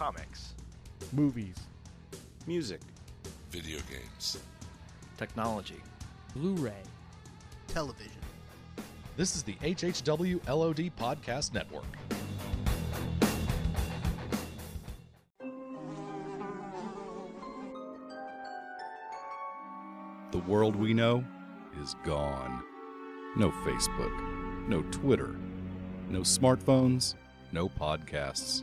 comics, movies, music, video games, technology, Blu ray, television. This is the HHW LOD Podcast Network. The world we know is gone. No Facebook, no Twitter, no smartphones, no podcasts.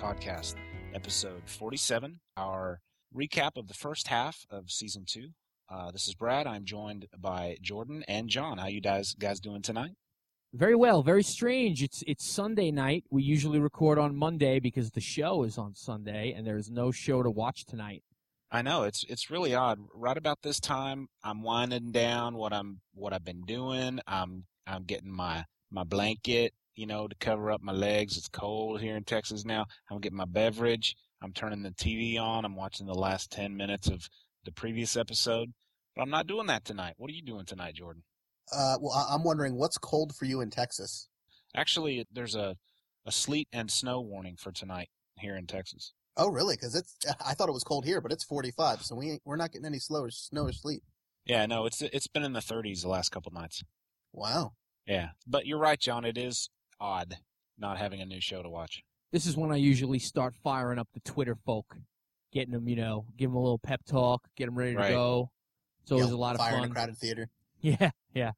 Podcast, episode 47, our recap of the first half of season two. Uh, this is Brad. I'm joined by Jordan and John. How you guys guys doing tonight? Very well. Very strange. It's it's Sunday night. We usually record on Monday because the show is on Sunday, and there is no show to watch tonight. I know it's it's really odd. Right about this time, I'm winding down what I'm what I've been doing. I'm I'm getting my my blanket, you know, to cover up my legs. It's cold here in Texas now. I'm getting my beverage. I'm turning the TV on. I'm watching the last ten minutes of the previous episode. But I'm not doing that tonight. What are you doing tonight, Jordan? Uh, well, I- I'm wondering what's cold for you in Texas. Actually, there's a a sleet and snow warning for tonight here in Texas. Oh, really? Because it's I thought it was cold here, but it's 45, so we ain't, we're not getting any slow or snow or sleet. Yeah, no, it's it's been in the 30s the last couple nights. Wow. Yeah, but you're right, John. It is odd not having a new show to watch. This is when I usually start firing up the Twitter folk, getting them, you know, give them a little pep talk, get them ready to Right. go. It's always Yell a lot of fire in fun. a crowded theater. Yeah, yeah.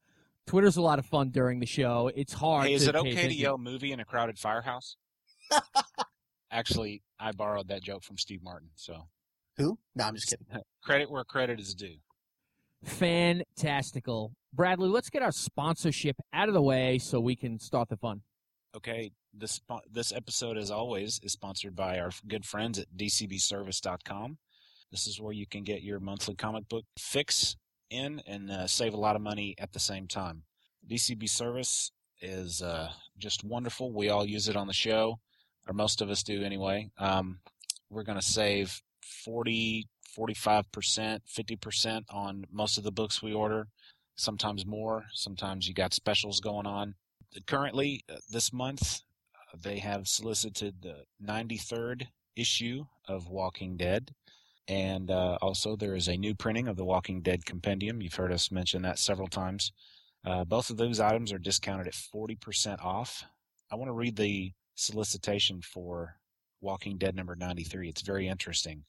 Twitter's a lot of fun during the show. It's hard. Hey, is to it pay okay to attention. yell movie in a crowded firehouse? Actually, I borrowed that joke from Steve Martin. So Who? No, I'm just kidding. credit where credit is due. Fantastical. Bradley, let's get our sponsorship out of the way so we can start the fun. Okay, this this episode, as always, is sponsored by our good friends at dcbservice.com. This is where you can get your monthly comic book fix in and uh, save a lot of money at the same time. DCB Service is uh, just wonderful. We all use it on the show, or most of us do anyway. Um, we're going to save 40, 45%, 50% on most of the books we order, sometimes more. Sometimes you got specials going on currently uh, this month uh, they have solicited the 93rd issue of Walking Dead. And uh, also, there is a new printing of the Walking Dead Compendium. You've heard us mention that several times. Uh, both of those items are discounted at 40% off. I want to read the solicitation for Walking Dead number 93. It's very interesting.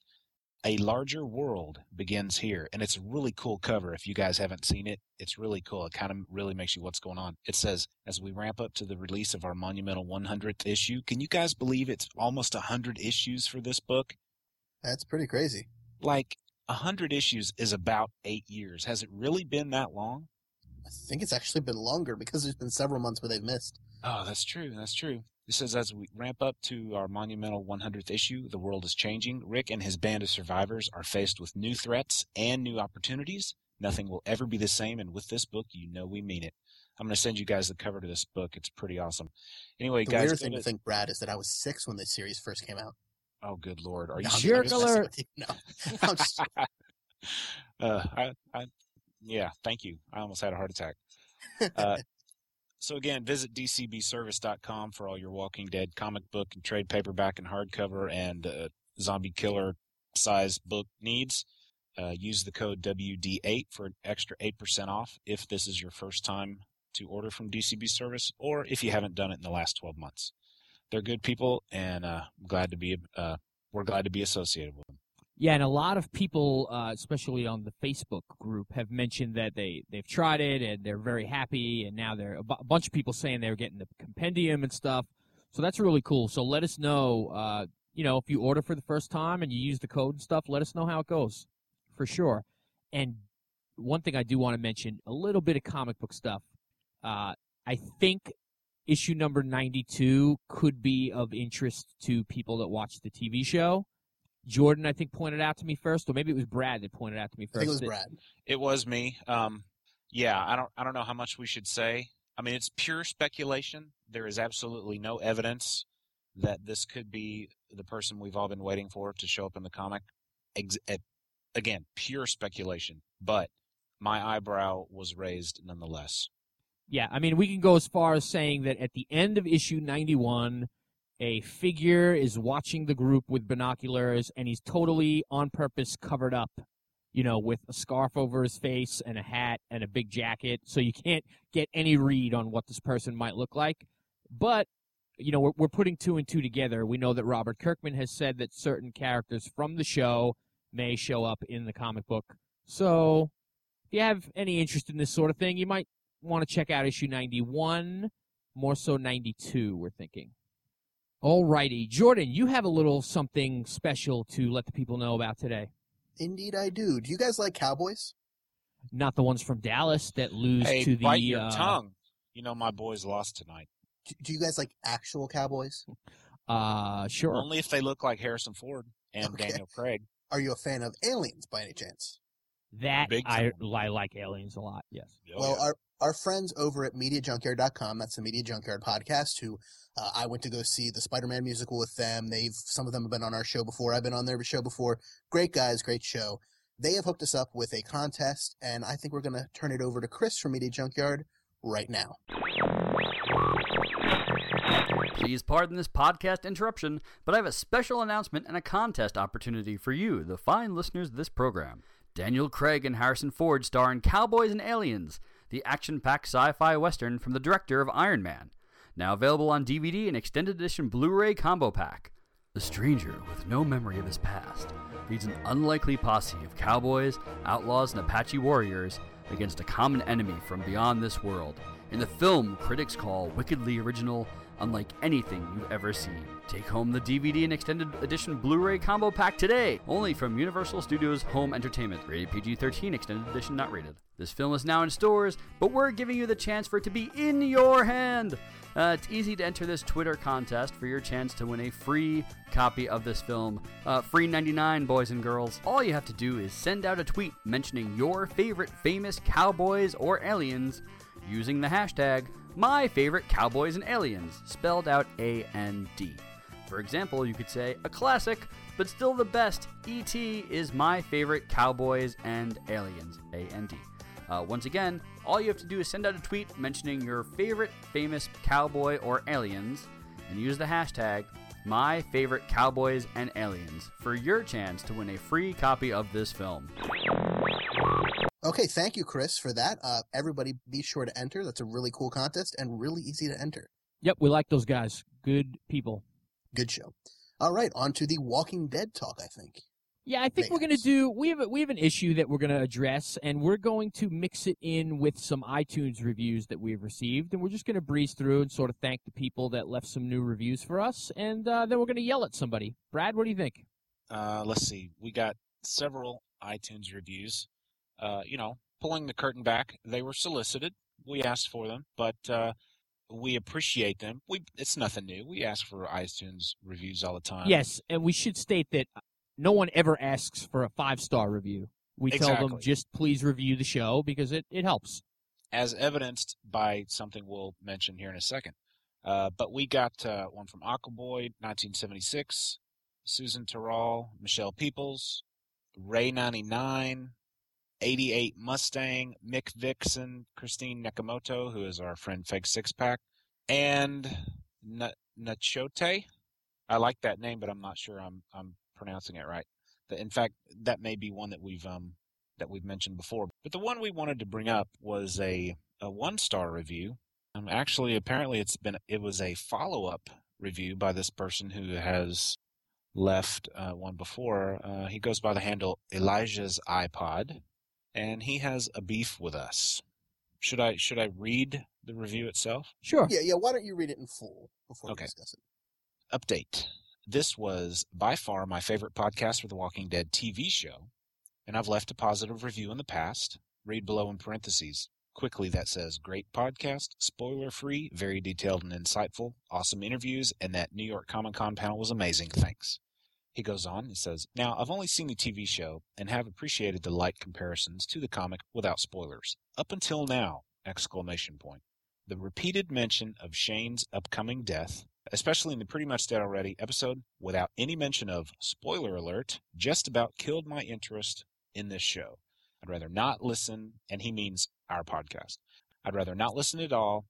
A larger world begins here, and it's a really cool cover. If you guys haven't seen it, it's really cool. It kind of really makes you what's going on. It says, as we ramp up to the release of our monumental 100th issue, can you guys believe it's almost 100 issues for this book? That's pretty crazy. Like, 100 issues is about eight years. Has it really been that long? I think it's actually been longer because there's been several months where they've missed. Oh, that's true. That's true. It says as we ramp up to our monumental 100th issue, the world is changing. Rick and his band of survivors are faced with new threats and new opportunities. Nothing will ever be the same, and with this book, you know we mean it. I'm going to send you guys the cover to this book. It's pretty awesome. Anyway, The guys, weird go thing to- think, Brad, is that I was six when this series first came out. oh, good lord, are you No, I'm Jerk alert. you. No, I'm just, uh, I, I, yeah, thank you. I almost had a heart attack. Uh, so again, visit dcbservice.com for all your Walking Dead comic book and trade paperback and hardcover and uh, zombie killer size book needs. Uh, use the code WD8 for an extra 8% off if this is your first time to order from DCB Service or if you haven't done it in the last 12 months. They're good people and uh, glad to be uh, we're glad to be associated with them. Yeah, and a lot of people, uh, especially on the Facebook group, have mentioned that they they've tried it and they're very happy, and now there are a bunch of people saying they're getting the compendium and stuff. So that's really cool. So let us know uh, you know, if you order for the first time and you use the code and stuff, let us know how it goes, for sure. And one thing I do want to mention, a little bit of comic book stuff. Uh, I think issue number 92 could be of interest to people that watch the TV show. Jordan, I think, pointed out to me first, or maybe it was Brad that pointed out to me I first. think it was that- Brad. It was me. Um, yeah, I don't I don't know how much we should say. I mean, it's pure speculation. There is absolutely no evidence that this could be the person we've all been waiting for to show up in the comic. Ex- eh, again, pure speculation, but my eyebrow was raised nonetheless. Yeah, I mean, we can go as far as saying that at the end of issue 91, a figure is watching the group with binoculars and he's totally on purpose covered up, you know, with a scarf over his face and a hat and a big jacket. So you can't get any read on what this person might look like. But, you know, we're, we're putting two and two together. We know that Robert Kirkman has said that certain characters from the show may show up in the comic book. So if you have any interest in this sort of thing, you might want to check out issue 91, more so 92, we're thinking. Alrighty. Jordan, you have a little something special to let the people know about today. Indeed, I do. Do you guys like cowboys? Not the ones from Dallas that lose Hey, to the. bite your uh, tongue. You know my boys lost tonight. Do, do you guys like actual cowboys? Uh, sure. Only if they look like Harrison Ford and Okay. Daniel Craig. Are you a fan of aliens by any chance? that big I. I like aliens a lot. Yes. Oh, well, yeah. our our friends over at MediaJunkyard.com, that's the Media Junkyard podcast, who uh, I went to go see the Spider-Man musical with them. They've some of them have been on our show before. I've been on their show before. Great guys, great show. They have hooked us up with a contest, and I think we're going to turn it over to Chris from Media Junkyard right now. Please pardon this podcast interruption, but I have a special announcement and a contest opportunity for you, the fine listeners of this program. Daniel Craig and Harrison Ford star in Cowboys and Aliens, the action packed sci fi western from the director of Iron Man. Now available on DVD and extended edition Blu ray combo pack. The stranger, with no memory of his past, leads an unlikely posse of cowboys, outlaws, and Apache warriors against a common enemy from beyond this world. In the film critics call wickedly original, unlike anything you've ever seen. Take home the DVD and extended edition Blu-ray combo pack today, only from Universal Studios Home Entertainment. Rated PG-13, extended edition not rated. This film is now in stores, but we're giving you the chance for it to be in your hand. Uh, it's easy to enter this Twitter contest for your chance to win a free copy of this film. Uh, free 99, boys and girls. All you have to do is send out a tweet mentioning your favorite famous cowboys or aliens using the hashtag my favorite cowboys and aliens, spelled out A N D. For example, you could say, a classic, but still the best, E.T. is my favorite cowboys and aliens, A N D. Uh, once again, all you have to do is send out a tweet mentioning your favorite famous cowboy or aliens and use the hashtag my favorite cowboys and aliens for your chance to win a free copy of this film. Okay, thank you, Chris, for that. Uh, everybody, be sure to enter. That's a really cool contest and really easy to enter. Yep, we like those guys. Good people. Good show. All right, on to the Walking Dead talk. I think. Yeah, I think we're going to do. We have a, we have an issue that we're going to address, and we're going to mix it in with some iTunes reviews that we've received, and we're just going to breeze through and sort of thank the people that left some new reviews for us, and uh, then we're going to yell at somebody. Brad, what do you think? Uh, let's see. We got several iTunes reviews. Uh, you know, pulling the curtain back, they were solicited. We asked for them, but uh, we appreciate them. We it's nothing new. We ask for iTunes reviews all the time. yes, and we should state that no one ever asks for a five star review. We tell them just please review the show because it, it helps. as evidenced by something we'll mention here in a second. Uh, but we got uh, one from Aquaboy, 1976, Susan Terrell, Michelle Peoples, Ray 99, 88 Mustang, Mick Vixen, Christine Nakamoto, who is our friend Feg Six Pack, and N- Nachote. I like that name, but I'm not sure I'm I'm pronouncing it right. In fact, that may be one that we've um that we've mentioned before. But the one we wanted to bring up was a a one star review. Um, actually, apparently, it's been it was a follow up review by this person who has left uh, one before. Uh, he goes by the handle Elijah's iPod, and he has a beef with us. Should I should I read the review itself? Sure. Yeah, yeah. Why don't you read it in full before Okay. we discuss it? Update. this was by far my favorite podcast for the Walking Dead TV show, and I've left a positive review in the past. Read below in parentheses. Quickly, that says great podcast, spoiler free, very detailed and insightful, awesome interviews, and that New York Comic Con panel was amazing. Thanks. He goes on and says, Now, I've only seen the TV show and have appreciated the light comparisons to the comic without spoilers. Up until now! Exclamation point. The repeated mention of Shane's upcoming death, especially in the Pretty Much Dead Already episode, without any mention of spoiler alert, just about killed my interest in this show. I'd rather not listen, and he means our podcast. I'd rather not listen at all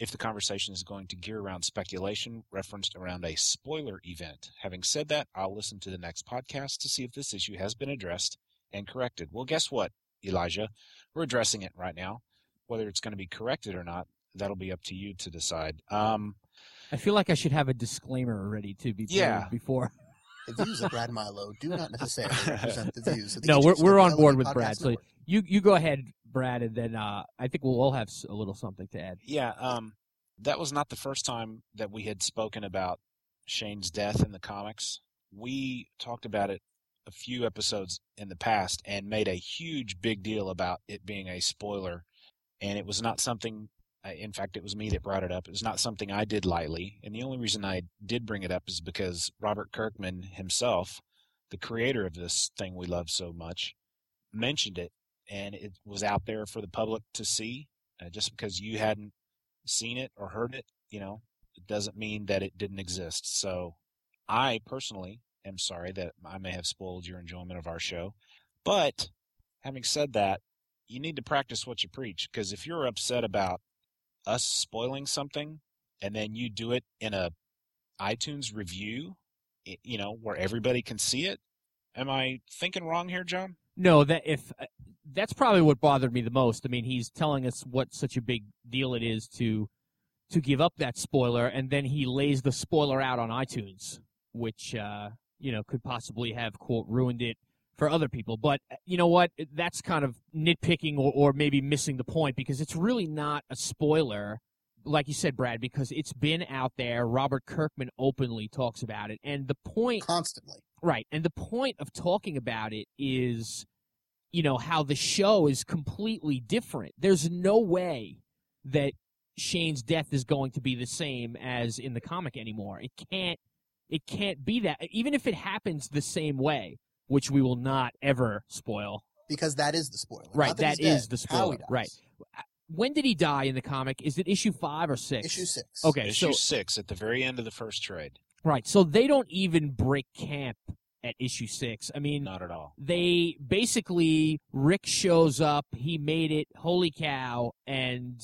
if the conversation is going to gear around speculation referenced around a spoiler event. Having said that, I'll listen to the next podcast to see if this issue has been addressed and corrected. Well, guess what, Elijah? We're addressing it right now. Whether it's going to be corrected or not, that'll be up to you to decide. Um, I feel like I should have a disclaimer ready to be Yeah. before. The views of Brad Milo do not necessarily represent the views of the No, we're we're on board with Podcast Brad. So Network. you you go ahead, Brad, and then uh, I think we'll all have a little something to add. yeah, um, that was not the first time that we had spoken about Shane's death in the comics. We talked about it a few episodes in the past and made a huge big deal about it being a spoiler. And it was not something, in fact, it was me that brought it up. It was not something I did lightly. And the only reason I did bring it up is because Robert Kirkman himself, the creator of this thing we love so much, mentioned it. And it was out there for the public to see. Uh, just because you hadn't seen it or heard it, you know, it doesn't mean that it didn't exist. So I personally am sorry that I may have spoiled your enjoyment of our show. But having said that, you need to practice what you preach because if you're upset about us spoiling something and then you do it in a iTunes review, you know, where everybody can see it, am I thinking wrong here, John? No, that if uh, that's probably what bothered me the most. I mean, he's telling us what such a big deal it is to to give up that spoiler, and then he lays the spoiler out on iTunes, which uh, you know could possibly have quote ruined it for other people. But uh, you know what? That's kind of nitpicking or, or maybe missing the point because it's really not a spoiler. Like you said, Brad, because it's been out there. Robert Kirkman openly talks about it. And the point constantly. Right. And the point of talking about it is, you know, how the show is completely different. There's no way that Shane's death is going to be the same as in the comic anymore. It can't it can't be that even if it happens the same way, which we will not ever spoil. Because that is the spoiler. Right, Not that he's dead, is the how spoiler. he dies. Right. When did he die in the comic? Is it issue 5 or 6? Issue six. Okay, Issue so six at the very end of the first trade. right. So they don't even break camp at issue 6. I mean, Not at all. they basically Rick shows up, he made it, holy cow, and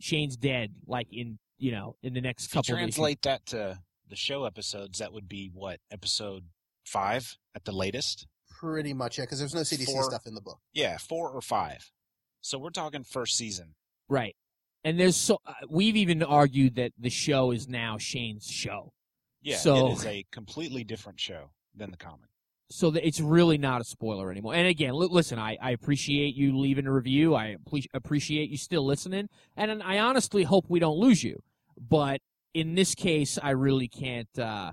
Shane's dead. Like in you know in the next If you couple of issues. translate that to the show episodes, that would be what episode five at the latest. Pretty much, yeah, because there's no CDC Four. stuff in the book. Yeah, four or five. So we're talking first season. right? And there's so uh, we've even argued that the show is now Shane's show, Yeah, So- it is a completely different show than the comic. so that it's really not a spoiler anymore. And again, li- listen, I, I appreciate you leaving a review. I apple- appreciate you still listening, and I honestly hope we don't lose you. But in this case, I really can't. Uh,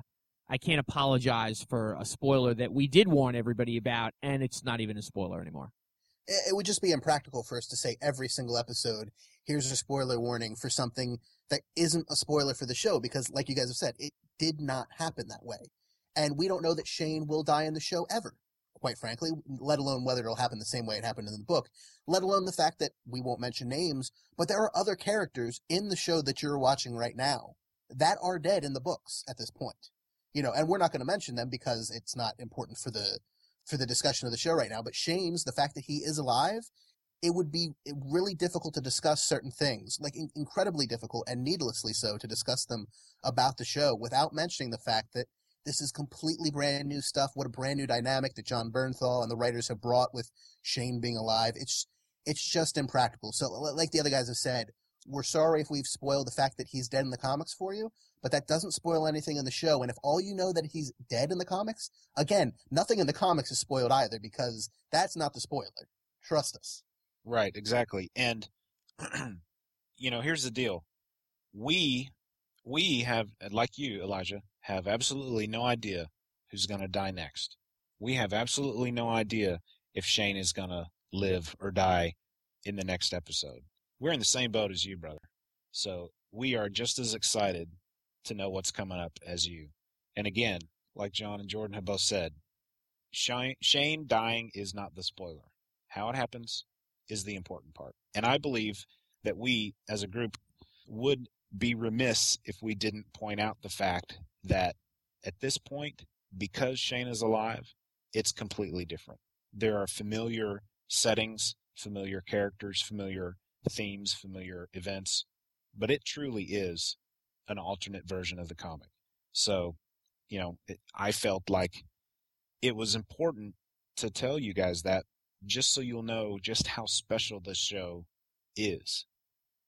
I can't apologize for a spoiler that we did warn everybody about, and it's not even a spoiler anymore. It would just be impractical for us to say every single episode, here's a spoiler warning for something that isn't a spoiler for the show, because like you guys have said, it did not happen that way. And we don't know that Shane will die in the show ever, quite frankly, let alone whether it'll happen the same way it happened in the book, let alone the fact that we won't mention names, but there are other characters in the show that you're watching right now that are dead in the books at this point. You know, and we're not going to mention them because it's not important for the for the discussion of the show right now, but Shane's, the fact that he is alive, it would be eh, really difficult to discuss certain things, like in- incredibly difficult and needlessly so to discuss them about the show without mentioning the fact that this is completely brand new stuff. What a brand new dynamic that Jon Bernthal and the writers have brought with Shane being alive. It's, it's just impractical. So like the other guys have said, we're sorry if we've spoiled the fact that he's dead in the comics for you, but that doesn't spoil anything in the show. And if all you know that he's dead in the comics, again, nothing in the comics is spoiled either because that's not the spoiler. Trust us. Right, exactly. And you know, here's the deal. We we have, like you, Elijah, have absolutely no idea who's going to die next. We have absolutely no idea if Shane is going to live or die in the next episode. We're in the same boat as you, brother. So we are just as excited to know what's coming up as you. And again, like John and Jordan have both said, Shane dying is not the spoiler. How it happens is the important part. And I believe that we, as a group, would be remiss if we didn't point out the fact that at this point, because Shane is alive, it's completely different. There are familiar settings, familiar characters, familiar themes, familiar events, but it truly is an alternate version of the comic. So, you know, it, I felt like it was important to tell you guys that just so you'll know just how special this show is.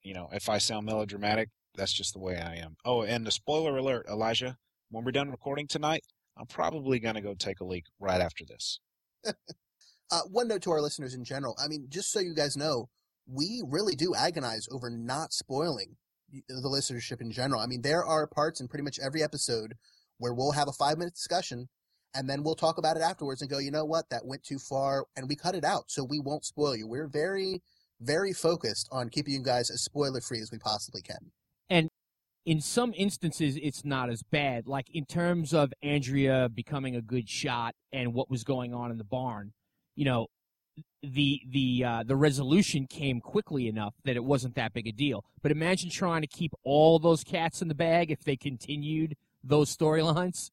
You know, if I sound melodramatic, that's just the way I am. Oh, and the spoiler alert, Elijah, when we're done recording tonight, I'm probably going to go take a leak right after this. uh, one note to our listeners in general. I mean, just so you guys know, we really do agonize over not spoiling the listenership in general. I mean, there are parts in pretty much every episode where we'll have a five minute discussion and then we'll talk about it afterwards and go, you know what, that went too far, and we cut it out so we won't spoil you. We're very, very focused on keeping you guys as spoiler free as we possibly can. And in some instances, it's not as bad. Like in terms of Andrea becoming a good shot and what was going on in the barn, you know, the the uh, the resolution came quickly enough that it wasn't that big a deal. But imagine trying to keep all those cats in the bag if they continued those storylines.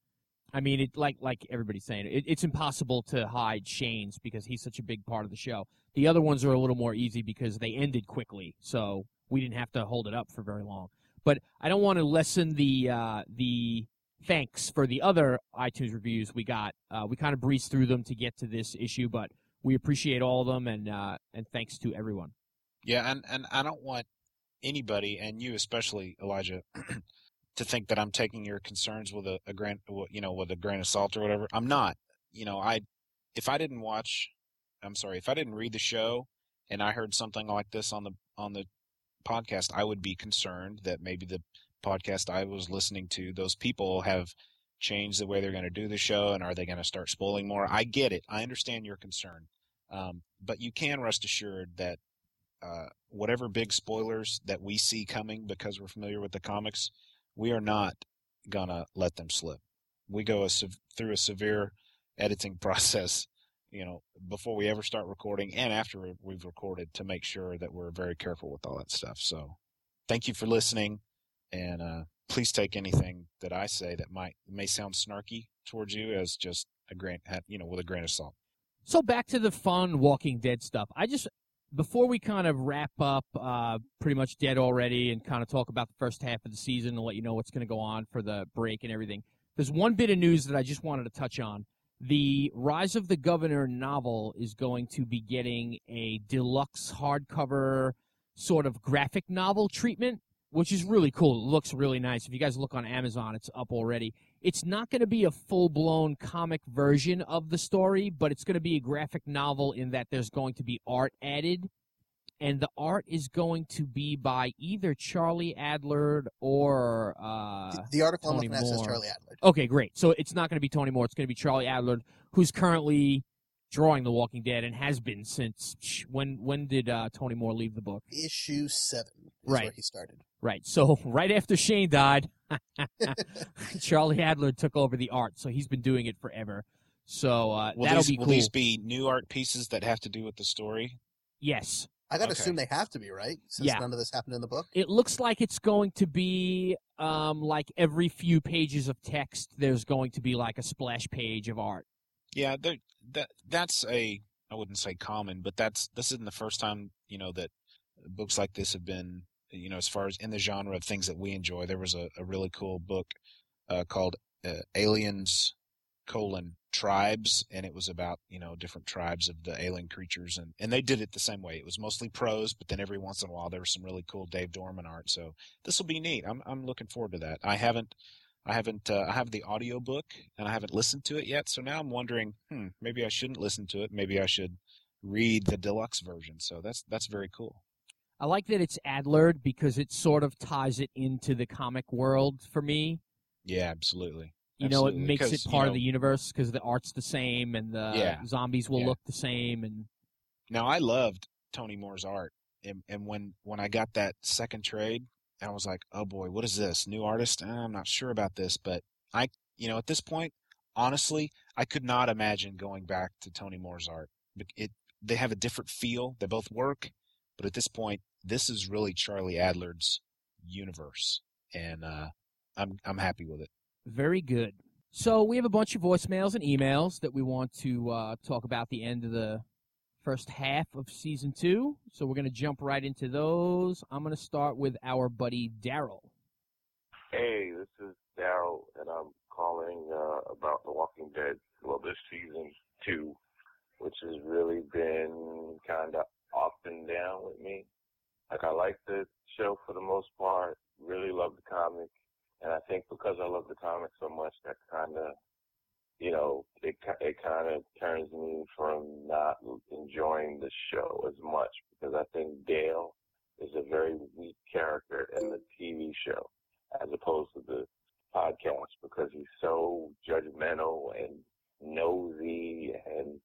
I mean, it like like everybody's saying, it, it's impossible to hide Shane's because he's such a big part of the show. The other ones are a little more easy because they ended quickly, so we didn't have to hold it up for very long. But I don't want to lessen the uh, the thanks for the other iTunes reviews we got. Uh, we kind of breezed through them to get to this issue, but we appreciate all of them and uh, and thanks to everyone. Yeah, and and I don't want anybody, and you especially, Elijah, to think that I'm taking your concerns with a, a grain, you know, with a grain of salt or whatever. I'm not. You know, I if I didn't watch, I'm sorry, if I didn't read the show and I heard something like this on the on the podcast, I would be concerned that maybe the podcast I was listening to, those people have changed the way they're going to do the show, and are they going to start spoiling more? I get it. I understand your concern, um, but you can rest assured that uh, whatever big spoilers that we see coming because we're familiar with the comics, we are not gonna let them slip. We go a, through a severe editing process, you know, before we ever start recording and after we've recorded to make sure that we're very careful with all that stuff. So, thank you for listening, and uh, please take anything that I say that might may sound snarky towards you as just a grain, you know, with a grain of salt. So back to the fun Walking Dead stuff. I just before we kind of wrap up uh, pretty much dead already and kind of talk about the first half of the season and let you know what's going to go on for the break and everything there's one bit of news that i just wanted to touch on the rise of the governor novel is going to be getting a deluxe hardcover sort of graphic novel treatment which is really cool. It looks really nice. If you guys look on Amazon, it's up already. It's not going to be a full blown comic version of the story, but it's going to be a graphic novel in that there's going to be art added. And the art is going to be by either Charlie Adlard or uh, the, the article Tony I'm looking at says Charlie Adlard. Okay, great. So it's not going to be Tony Moore. It's going to be Charlie Adlard, who's currently drawing The Walking Dead and has been since when when did uh, Tony Moore leave the book? Issue seven, right? Where he started. Right. So right after Shane died, Charlie Adlard took over the art. So he's been doing it forever. So uh, will that'll these, be will these be new art pieces that have to do with the story? Yes. I got to Okay. assume they have to be right, since Yeah. none of this happened in the book. It looks like it's going to be um, like every few pages of text, there's going to be like a splash page of art. Yeah, that that's a I wouldn't say common, but that's this isn't the first time you know that books like this have been you know as far as in the genre of things that we enjoy. There was a, a really cool book uh, called uh, Aliens colon tribes and it was about you know different tribes of the alien creatures and and they did it the same way it was mostly prose but then every once in a while there was some really cool dave dorman art so this will be neat i'm i'm looking forward to that i haven't I haven't. Uh, I have the audio book and I haven't listened to it yet. So now I'm wondering, hmm, maybe I shouldn't listen to it. Maybe I should read the deluxe version. So that's that's very cool. I like that it's Adlard because it sort of ties it into the comic world for me. Yeah, absolutely. You know, it makes it you part of the universe because the art's the same and the Yeah. zombies will Yeah. look the same. And Now I loved Tony Moore's art, and and when when I got that second trade, I was like, oh boy, what is this new artist? Uh, I'm not sure about this, but I, you know, at this point, honestly, I could not imagine going back to Tony Moore's art. It they have a different feel. They both work, but at this point, this is really Charlie Adlard's universe, and uh, I'm I'm happy with it. very good. So we have a bunch of voicemails and emails that we want to uh, talk about the end of the first half of season two. So we're going to jump right into those. I'm going to start with our buddy Daryl. Hey, this is Daryl, and I'm calling uh, about The Walking Dead. Well, this season two, which has really been kind of up and down with me. Like I like the show for the most part. Really love the comic, and I think because I love the comic so much, that kind of, you know, it it kind of turns me from not enjoying the show as much because I think Dale is a very weak character in the TV show as opposed to the podcast because he's so judgmental and nosy and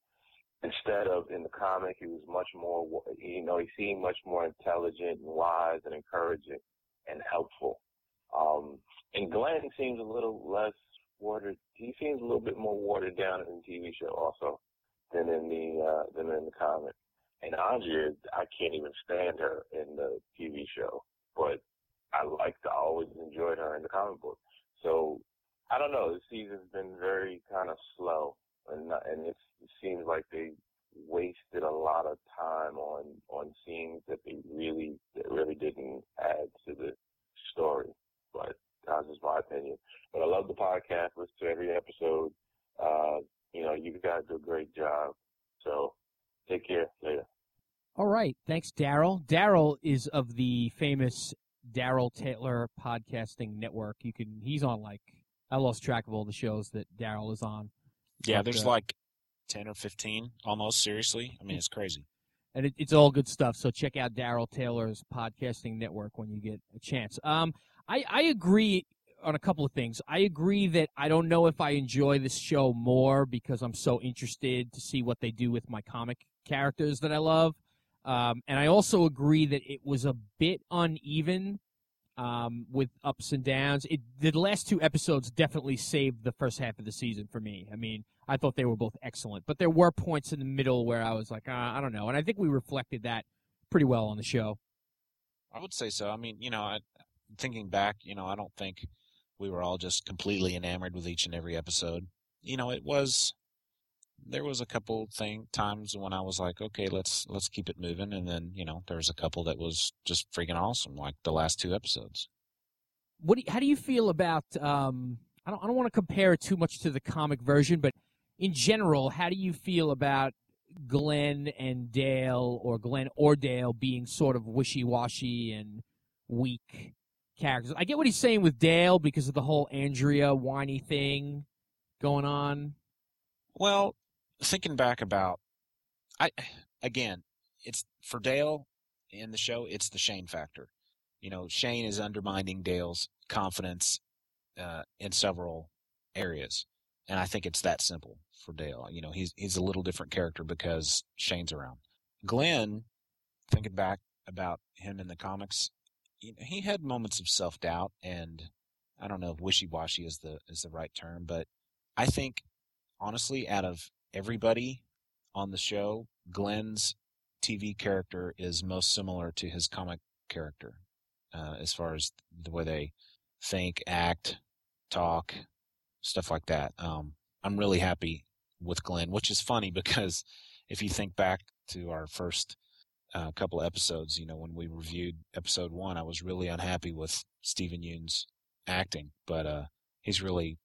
instead of in the comic he was much more you know he seemed much more intelligent and wise and encouraging and helpful um and Glenn seems a little less watered he seems a little bit more watered down in the TV show also than in the uh than in the comic and Andrea I can't even stand her in the TV show but I liked, I always enjoyed her in the comic book. So I don't know. This season's been very kind of slow, and not- and it seems like they wasted a lot of time on on scenes that they really that really didn't add to the story. But that's just my opinion. But I love the podcast. Listen to every episode. Uh, you know, you guys do a great job. So take care. Later. All right. Thanks, Daryl. Daryl is of the famous Daryl Taylor Podcasting Network. You can he's on like I lost track of all the shows that Daryl is on. Yeah, But, there's uh, like ten or fifteen almost. Seriously, I mean, it's crazy. and it, it's all good stuff. So check out Daryl Taylor's podcasting network when you get a chance. Um, I I agree on a couple of things. I agree that I don't know if I enjoy this show more because I'm so interested to see what they do with my comic characters that I love. Um, and I also agree that it was a bit uneven um, with ups and downs. It, the last two episodes definitely saved the first half of the season for me. I mean, I thought they were both excellent, but there were points in the middle where I was like, uh, I don't know. And I think we reflected that pretty well on the show. I would say so. I mean, you know, I, thinking back, you know, I don't think we were all just completely enamored with each and every episode. You know, it was there was a couple thing times when I was like, okay, let's let's keep it moving, and then you know there was a couple that was just freaking awesome, like the last two episodes. What? Do you, how do you feel about? Um, I don't. I don't want to compare it too much to the comic version, but in general, how do you feel about Glenn and Dale, or Glenn or Dale, being sort of wishy-washy and weak characters? I get what he's saying with Dale because of the whole Andrea whiny thing going on. Well, thinking back about, I again, it's for Dale in the show. It's the Shane factor. You know, Shane is undermining Dale's confidence uh, in several areas, and I think it's that simple for Dale. You know, he's he's a little different character because Shane's around. Glenn, thinking back about him in the comics, you know, he had moments of self doubt, and I don't know if wishy washy is the is the right term, but I think honestly, out of everybody on the show, Glenn's TV character is most similar to his comic character, uh, as far as the way they think, act, talk, stuff like that. Um, I'm really happy with Glenn, which is funny because if you think back to our first uh, couple episodes, you know, when we reviewed episode one, I was really unhappy with Steven Yeun's acting, but uh, he's really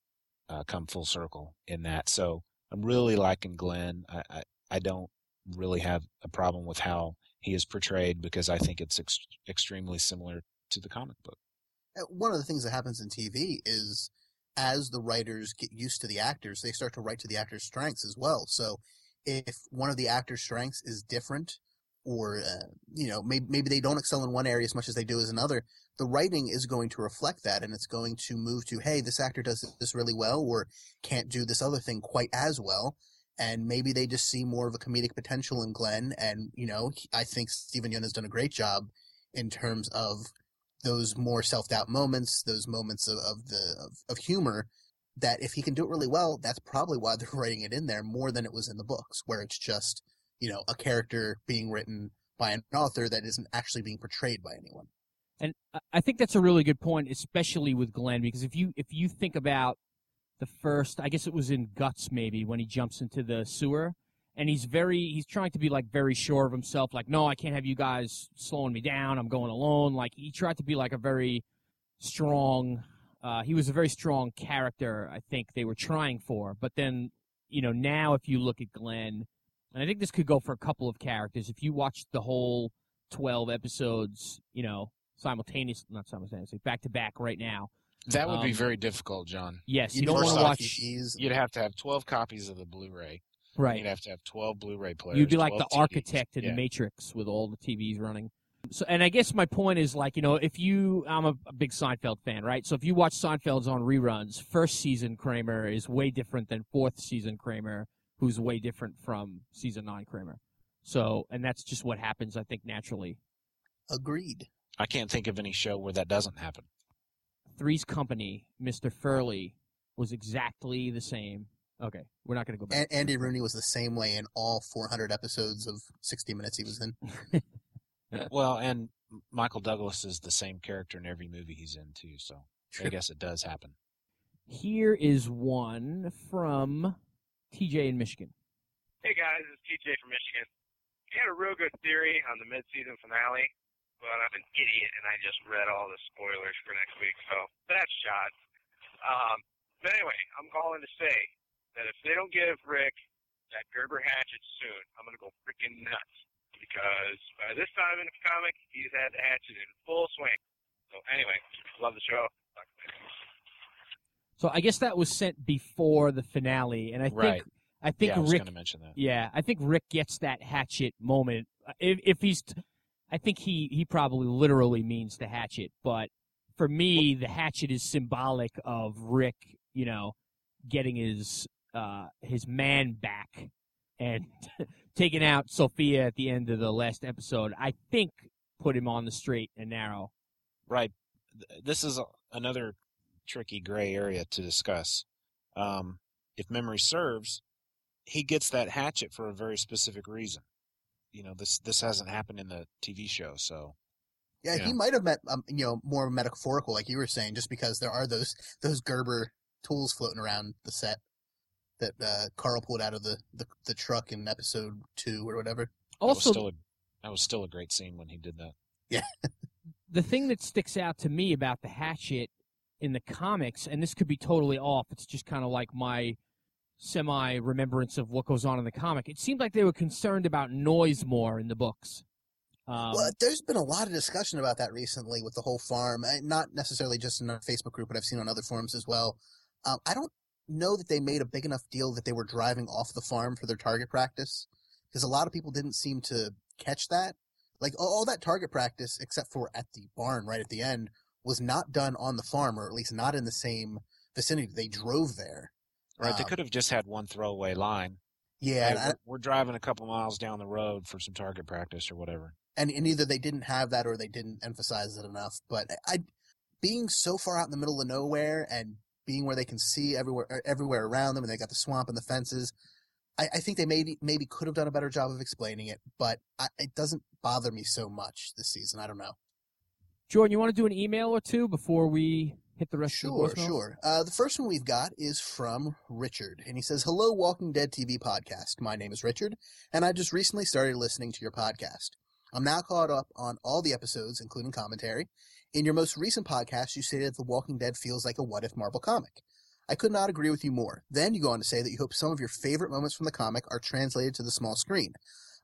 uh, come full circle in that. So I'm really liking Glenn. I, I, I don't really have a problem with how he is portrayed because I think it's ex- extremely similar to the comic book. Uh, One of the things that happens in TV is as the writers get used to the actors, they start to write to the actor's strengths as well. So if one of the actor's strengths is different or uh, you know maybe maybe they don't excel in one area as much as they do as another the writing is going to reflect that and it's going to move to hey this actor does this really well or can't do this other thing quite as well and maybe they just see more of a comedic potential in Glenn and you know I think Steven Yeun has done a great job in terms of those more self-doubt moments those moments of, of the of, of humor that if he can do it really well that's probably why they're writing it in there more than it was in the books where it's just you know, a character being written by an author that isn't actually being portrayed by anyone. And I think that's a really good point, especially with Glenn, because if you if you think about the first, I guess it was in Guts maybe when he jumps into the sewer, and he's very he's trying to be like very sure of himself, like no, I can't have you guys slowing me down. I'm going alone. Like he tried to be like a very strong. Uh, he was a very strong character. I think they were trying for, but then you know now if you look at Glenn and I think this could go for a couple of characters. If you watch the whole 12 episodes, you know, simultaneously, not simultaneously, back to back right now. That would um, be very difficult, John. Yes, you, You don't first want to off, watch. you- You'd have to have 12 copies of the Blu-ray. Right. You'd have to have 12 Blu-ray players. You'd be like the TVs. architect in Yeah. the Matrix with all the TVs running. So, and I guess my point is like, you know, if you, I'm a, a big Seinfeld fan, right? So if you watch Seinfeld's on reruns, first season Kramer is way different than fourth season Kramer, who's way different from season nine Kramer. So, and that's just what happens, I think, naturally. Agreed. I can't think of any show where that doesn't happen. Three's Company, Mr. Furley, was exactly the same. Okay, we're not going to go back. And Andy Rooney was the same way in all 400 episodes of 60 Minutes he was in. Well, and Michael Douglas is the same character in every movie he's in too, so I guess it does happen. Here is one from TJ in Michigan. Hey guys, it's TJ from Michigan. I had a real good theory on the mid-season finale, but I'm an idiot and I just read all the spoilers for next week, so that's shot. Um, but anyway, I'm calling to say that if they don't give Rick that Gerber hatchet soon, I'm gonna go freaking nuts because by this time in the comic, he's had the hatchet in full swing. So anyway, love the show. Talk to you. So I guess that was sent before the finale, and I think Right. I think yeah, I was Rick going to mention that. Yeah, I think Rick gets that hatchet moment. If, if he's, t- I think he he probably literally means the hatchet. But for me, the hatchet is symbolic of Rick, you know, getting his uh his man back and taking out Sophia at the end of the last episode. I think put him on the straight and narrow. Right. This is another tricky gray area to discuss. Um, if memory serves, he gets that hatchet for a very specific reason. You know, this this hasn't happened in the TV show, so Yeah, he Yeah. might have met, um, you know, more metaphorical, like you were saying, just because there are those those Gerber tools floating around the set that uh, Carl pulled out of the, the the truck in episode two or whatever. that was Also, still a that was still a great scene when he did that. Yeah. the thing that sticks out to me about the hatchet in the comics, and this could be totally off, it's just kind of like my semi remembrance of what goes on in the comic. It seemed like they were concerned about noise more in the books. Um, well, there's been a lot of discussion about that recently with the whole farm, not necessarily just in our Facebook group, but I've seen on other forums as well. Um, I don't know that they made a big enough deal that they were driving off the farm for their target practice, because a lot of people didn't seem to catch that. Like all that target practice, except for at the barn right at the end, was not done on the farm, or at least not in the same vicinity. They drove there. Right. they Um, could have just had one throwaway line. Yeah, Hey, I- we're, we're driving a couple miles down the road for some target practice or whatever. and, and either they didn't have that or they didn't emphasize it enough. But I, being so far out in the middle of nowhere and being where they can see everywhere er, everywhere around them, and they got the swamp and the fences, I, I think they maybe maybe could have done a better job of explaining it. But I, it doesn't bother me so much this season. I don't know. Jordan, you want to do an email or two before we hit the rest Sure, of the voicemails? sure. Uh, the first one we've got is from Richard, and he says, "Hello, Walking Dead TV podcast. My name is Richard, and I just recently started listening to your podcast. I'm now caught up on all the episodes, including commentary. In your most recent podcast, you stated that The Walking Dead feels like a what if Marvel comic. I could not agree with you more. Then you go on to say that you hope some of your favorite moments from the comic are translated to the small screen.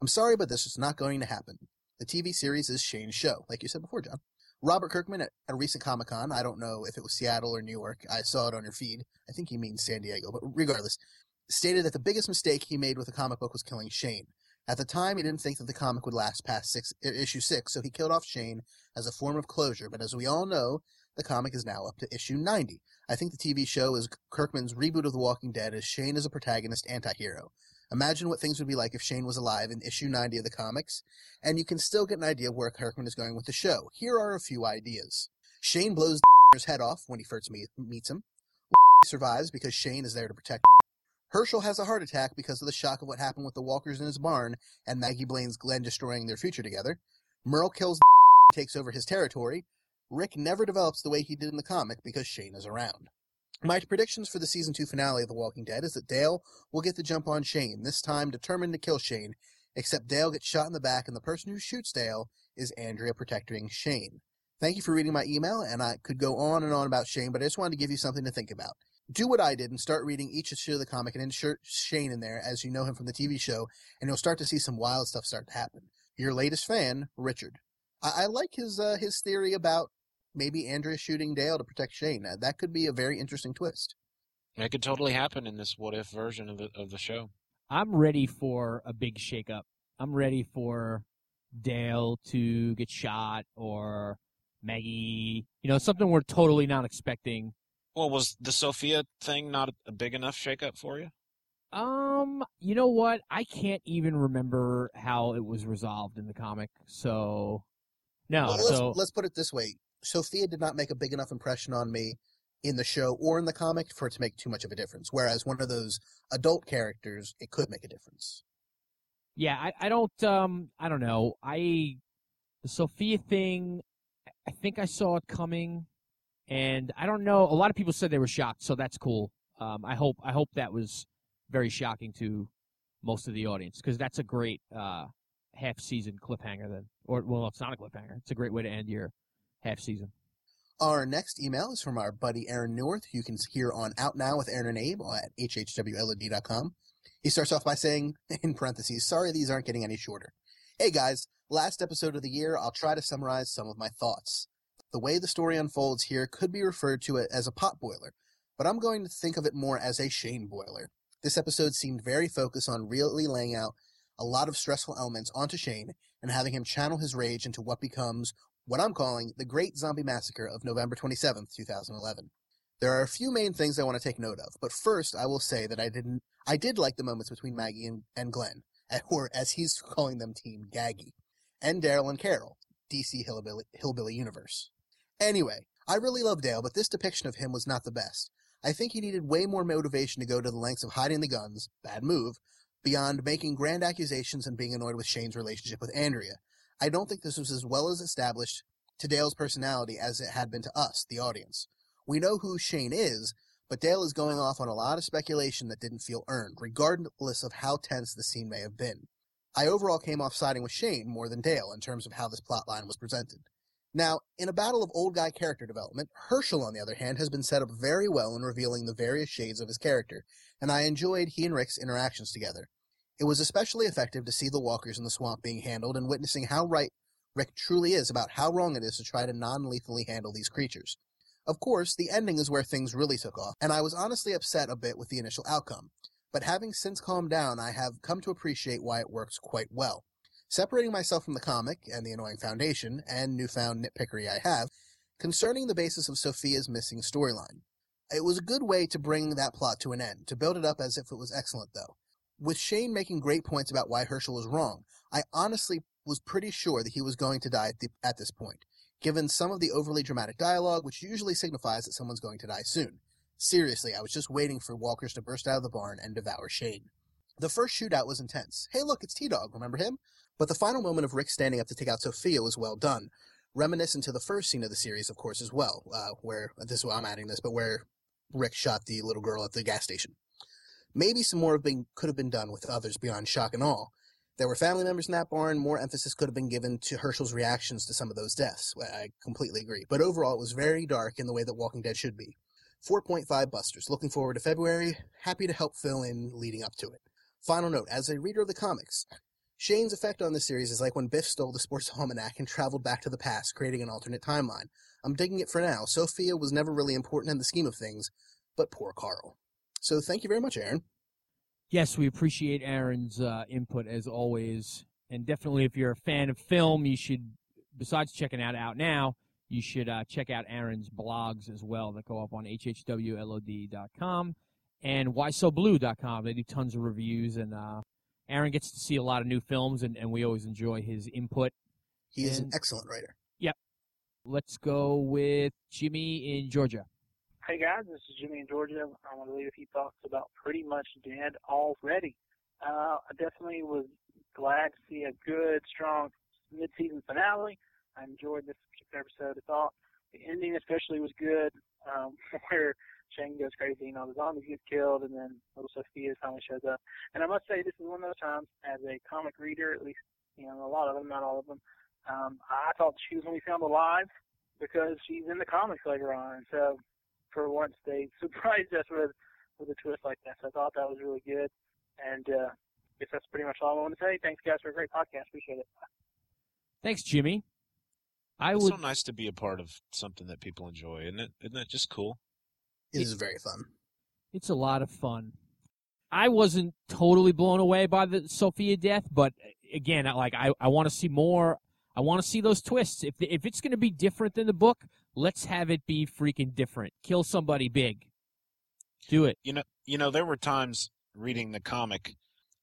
I'm sorry, but this is not going to happen. The TV series is Shane's show, like you said before, John. Robert Kirkman at a recent Comic Con, I don't know if it was Seattle or New York, I saw it on your feed. I think he means San Diego, but regardless, stated that the biggest mistake he made with the comic book was killing Shane. At the time, he didn't think that the comic would last past six, issue six, so he killed off Shane as a form of closure. But as we all know, the comic is now up to issue 90. I think the TV show is Kirkman's reboot of The Walking Dead as Shane is a protagonist anti-hero. Imagine what things would be like if Shane was alive in issue 90 of the comics, and you can still get an idea of where Kirkman is going with the show. Here are a few ideas. Shane blows his head off when he first meet, meets him. survives because Shane is there to protect Hershel has a heart attack because of the shock of what happened with the walkers in his barn and Maggie blames Glenn destroying their future together. Merle kills takes over his territory. Rick never develops the way he did in the comic because Shane is around. My predictions for the season 2 finale of The Walking Dead is that Dale will get the jump on Shane, this time determined to kill Shane, except Dale gets shot in the back and the person who shoots Dale is Andrea protecting Shane. Thank you for reading my email, and I could go on and on about Shane, but I just wanted to give you something to think about do what I did and start reading each issue of the comic and insert Shane in there as you know him from the TV show, and you'll start to see some wild stuff start to happen. Your latest fan, Richard. I, I like his uh, his theory about maybe Andrea shooting Dale to protect Shane. Uh, that could be a very interesting twist. That could totally happen in this what if version of the of the show. I'm ready for a big shakeup. I'm ready for Dale to get shot or Maggie, you know, something we're totally not expecting well, was the Sophia thing not a big enough shakeup for you? Um, you know what? I can't even remember how it was resolved in the comic. So, no. Well, so let's, let's put it this way: Sophia did not make a big enough impression on me in the show or in the comic for it to make too much of a difference. Whereas one of those adult characters, it could make a difference. Yeah, I, I don't um I don't know. I the Sophia thing I think I saw it coming. And I don't know. A lot of people said they were shocked, so that's cool. Um, I hope I hope that was very shocking to most of the audience because that's a great uh, half season cliffhanger. Then, or well, it's not a cliffhanger. It's a great way to end your half season. Our next email is from our buddy Aaron Neuwirth, who you can hear on Out Now with Aaron and Abe at hhwlod.com. He starts off by saying, in parentheses, sorry these aren't getting any shorter. Hey guys, last episode of the year, I'll try to summarize some of my thoughts. The way the story unfolds here could be referred to as a pot boiler, but I'm going to think of it more as a Shane boiler. This episode seemed very focused on really laying out a lot of stressful elements onto Shane and having him channel his rage into what becomes what I'm calling the Great Zombie Massacre of November 27th, 2011. There are a few main things I want to take note of, but first I will say that I didn't I did like the moments between Maggie and, and Glenn, or as he's calling them Team Gaggy, and Daryl and Carol, DC Hillbilly, Hillbilly Universe. Anyway, I really love Dale, but this depiction of him was not the best. I think he needed way more motivation to go to the lengths of hiding the guns, bad move, beyond making grand accusations and being annoyed with Shane's relationship with Andrea. I don't think this was as well as established to Dale's personality as it had been to us, the audience. We know who Shane is, but Dale is going off on a lot of speculation that didn't feel earned, regardless of how tense the scene may have been. I overall came off siding with Shane more than Dale in terms of how this plotline was presented. Now, in a battle of old guy character development, Hershel, on the other hand, has been set up very well in revealing the various shades of his character, and I enjoyed he and Rick's interactions together. It was especially effective to see the walkers in the swamp being handled and witnessing how right Rick truly is about how wrong it is to try to non lethally handle these creatures. Of course, the ending is where things really took off, and I was honestly upset a bit with the initial outcome. But having since calmed down, I have come to appreciate why it works quite well. Separating myself from the comic and the annoying foundation and newfound nitpickery I have concerning the basis of Sophia's missing storyline. It was a good way to bring that plot to an end, to build it up as if it was excellent though. With Shane making great points about why Hershel was wrong, I honestly was pretty sure that he was going to die at, the, at this point, given some of the overly dramatic dialogue, which usually signifies that someone's going to die soon. Seriously, I was just waiting for walkers to burst out of the barn and devour Shane. The first shootout was intense. Hey look, it's T-Dog, remember him? But the final moment of Rick standing up to take out Sophia was well done. Reminiscent to the first scene of the series, of course, as well, uh, where, this is why I'm adding this, but where Rick shot the little girl at the gas station. Maybe some more been, could have been done with others beyond shock and awe. There were family members in that barn. More emphasis could have been given to Hershel's reactions to some of those deaths. I completely agree. But overall, it was very dark in the way that Walking Dead should be. 4.5 busters. Looking forward to February. Happy to help fill in leading up to it. Final note, as a reader of the comics, Shane's effect on the series is like when Biff stole the sports almanac and traveled back to the past, creating an alternate timeline. I'm digging it for now. Sophia was never really important in the scheme of things, but poor Carl. So thank you very much, Aaron. Yes, we appreciate Aaron's uh, input as always, and definitely if you're a fan of film, you should, besides checking out Out Now, you should uh, check out Aaron's blogs as well that go up on hhwlod.com and whysoblue.com. They do tons of reviews, and uh, Aaron gets to see a lot of new films, and, and we always enjoy his input. He is an excellent writer. Yep. Let's go with Jimmy in Georgia. Hey guys, this is Jimmy in Georgia. I want to leave a few thoughts about pretty much dead already. Uh, I definitely was glad to see a good, strong mid-season finale. I enjoyed this particular episode. I thought the ending especially was good, um, where Shane goes crazy and all the zombies get killed, and then little Sophia finally shows up. And I must say, this is one of those times as a comic reader, at least you know a lot of them, not all of them. Um, I thought she was going to be found alive because she's in the comics later on, so for once they surprised us with with a twist like that. So I thought that was really good. And uh I guess that's pretty much all I want to say. Thanks guys for a great podcast. Appreciate it. Thanks, Jimmy. I It's would. so nice to be a part of something that people enjoy, isn't it? Isn't it just cool? It is very fun. It's a lot of fun. I wasn't totally blown away by the Sophia death, but again, like I, I want to see more. I want to see those twists. If if it's going to be different than the book, let's have it be freaking different. Kill somebody big. Do it. You know, you know, there were times reading the comic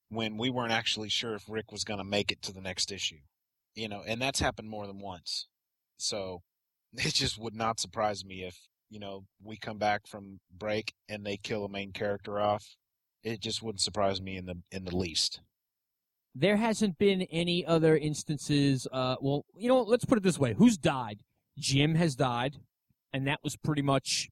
when we weren't actually sure if Rick was going to make it to the next issue. You know, and that's happened more than once. So it just would not surprise me if you know we come back from break and they kill a main character off. It just wouldn't surprise me in the in the least. There hasn't been any other instances. Uh, well, you know, let's put it this way: Who's died? Jim has died, and that was pretty much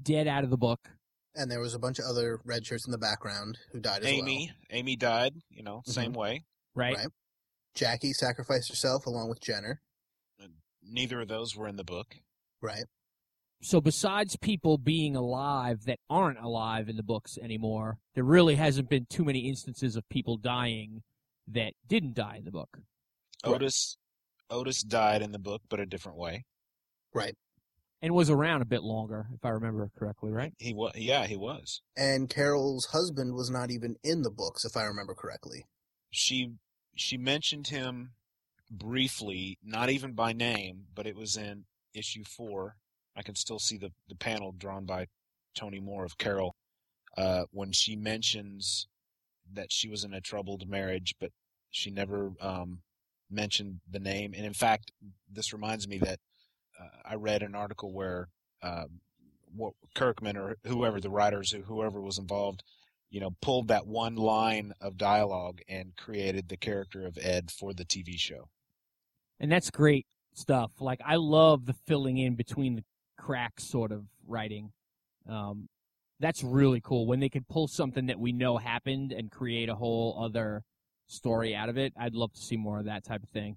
dead out of the book. And there was a bunch of other red shirts in the background who died as well. Amy, Amy died. You know, mm-hmm. same way. Right. Right. Jackie sacrificed herself along with Jenner. Neither of those were in the book. Right. So besides people being alive that aren't alive in the books anymore, there really hasn't been too many instances of people dying that didn't die in the book. Otis, Otis died in the book, but a different way. Right. And was around a bit longer, if I remember correctly, right? He was, yeah, he was. And Carol's husband was not even in the books, if I remember correctly. She she mentioned him briefly, not even by name, but it was in issue four. I can still see the the panel drawn by Tony Moore of Carol uh, when she mentions that she was in a troubled marriage, but she never um, mentioned the name. And in fact, this reminds me that I read an article where uh, what Kirkman or whoever the writers, whoever was involved, you know, pulled that one line of dialogue and created the character of Ed for the TV show. And that's great stuff. Like I love the filling in between the cracks sort of writing. Um, that's really cool when they can pull something that we know happened and create a whole other story out of it. I'd love to see more of that type of thing.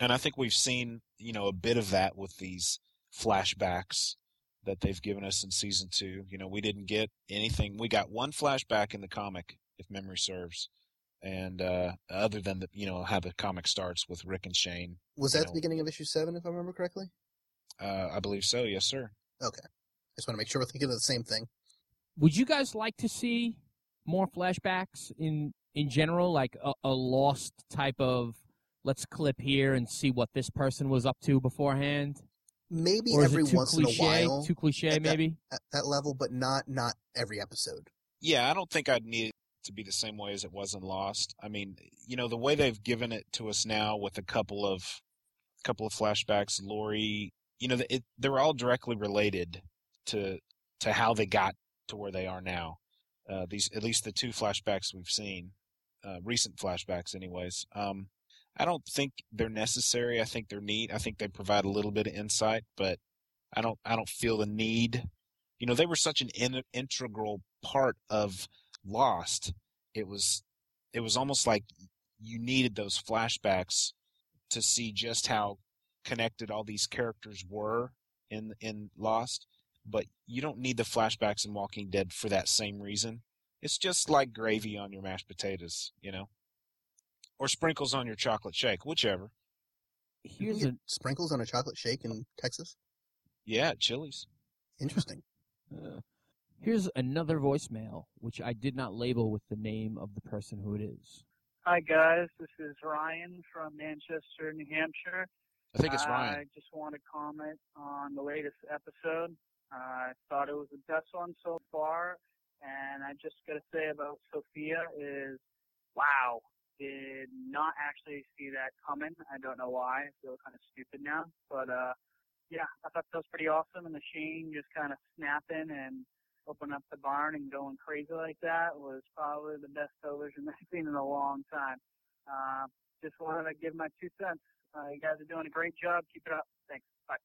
And I think we've seen, you know, a bit of that with these flashbacks that they've given us in season two. You know, we didn't get anything. We got one flashback in the comic, if memory serves. And uh, other than the, you know, how the comic starts with Rick and Shane, Was that know, the beginning of issue seven, if I remember correctly? uh, I believe so. Yes, sir. Okay. I Just want to make sure we're thinking of the same thing. Would you guys like to see more flashbacks in in general, like a, a lost type of let's clip here and see what this person was up to beforehand? Maybe or is every it too once cliche? in a while. Too cliche, at that- maybe. At that level, but not not every episode. Yeah, I don't think I'd need it to be the same way as it was in Lost. I mean, you know, the way they've given it to us now with a couple of couple of flashbacks, Lori, you know, it, they're all directly related to to how they got to where they are now. Uh, these, at least the two flashbacks we've seen, uh, recent flashbacks, anyways. Um, I don't think they're necessary. I think they're neat. I think they provide a little bit of insight, but I don't. I don't feel the need. You know, they were such an in, integral part of Lost. It was. It was almost like you needed those flashbacks to see just how connected all these characters were in in Lost. But you don't need the flashbacks in Walking Dead for that same reason. It's just like gravy on your mashed potatoes, you know, or sprinkles on your chocolate shake, whichever. Here's a sprinkles on a chocolate shake in Texas. Yeah, Chili's. Interesting. Uh, Here's another voicemail, which I did not label with the name of the person who it is. Hi guys, this is Ryan from Manchester, New Hampshire. I think it's Ryan. I just want to comment on the latest episode. I thought it was the best one so far, and I just got to say about Sophia is, wow, did not actually see that coming. I don't know why. I feel kind of stupid now, but uh, yeah, I thought that was pretty awesome. And the Shane just kind of snapping and opening up the barn and going crazy like that was probably the best television I've seen in a long time. Uh, just wanted to give my two cents. Uh, you guys are doing a great job. Keep it up. Thanks. Bye.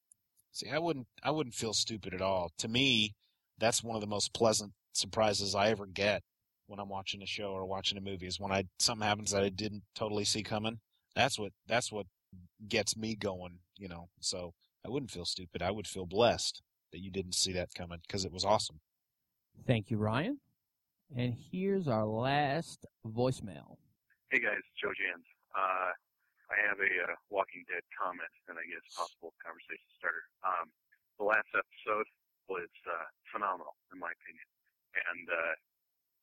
See, I wouldn't I wouldn't feel stupid at all. To me, that's one of the most pleasant surprises I ever get when I'm watching a show or watching a movie is when I something happens that I didn't totally see coming. That's what that's what gets me going, you know. So I wouldn't feel stupid. I would feel blessed that you didn't see that coming because it was awesome. Thank you, Ryan. And here's our last voicemail. Hey guys, Joe Jans. Uh, I have a uh, Walking Dead comment and I guess possible conversation starter. Um, the last episode was uh, phenomenal in my opinion, and uh,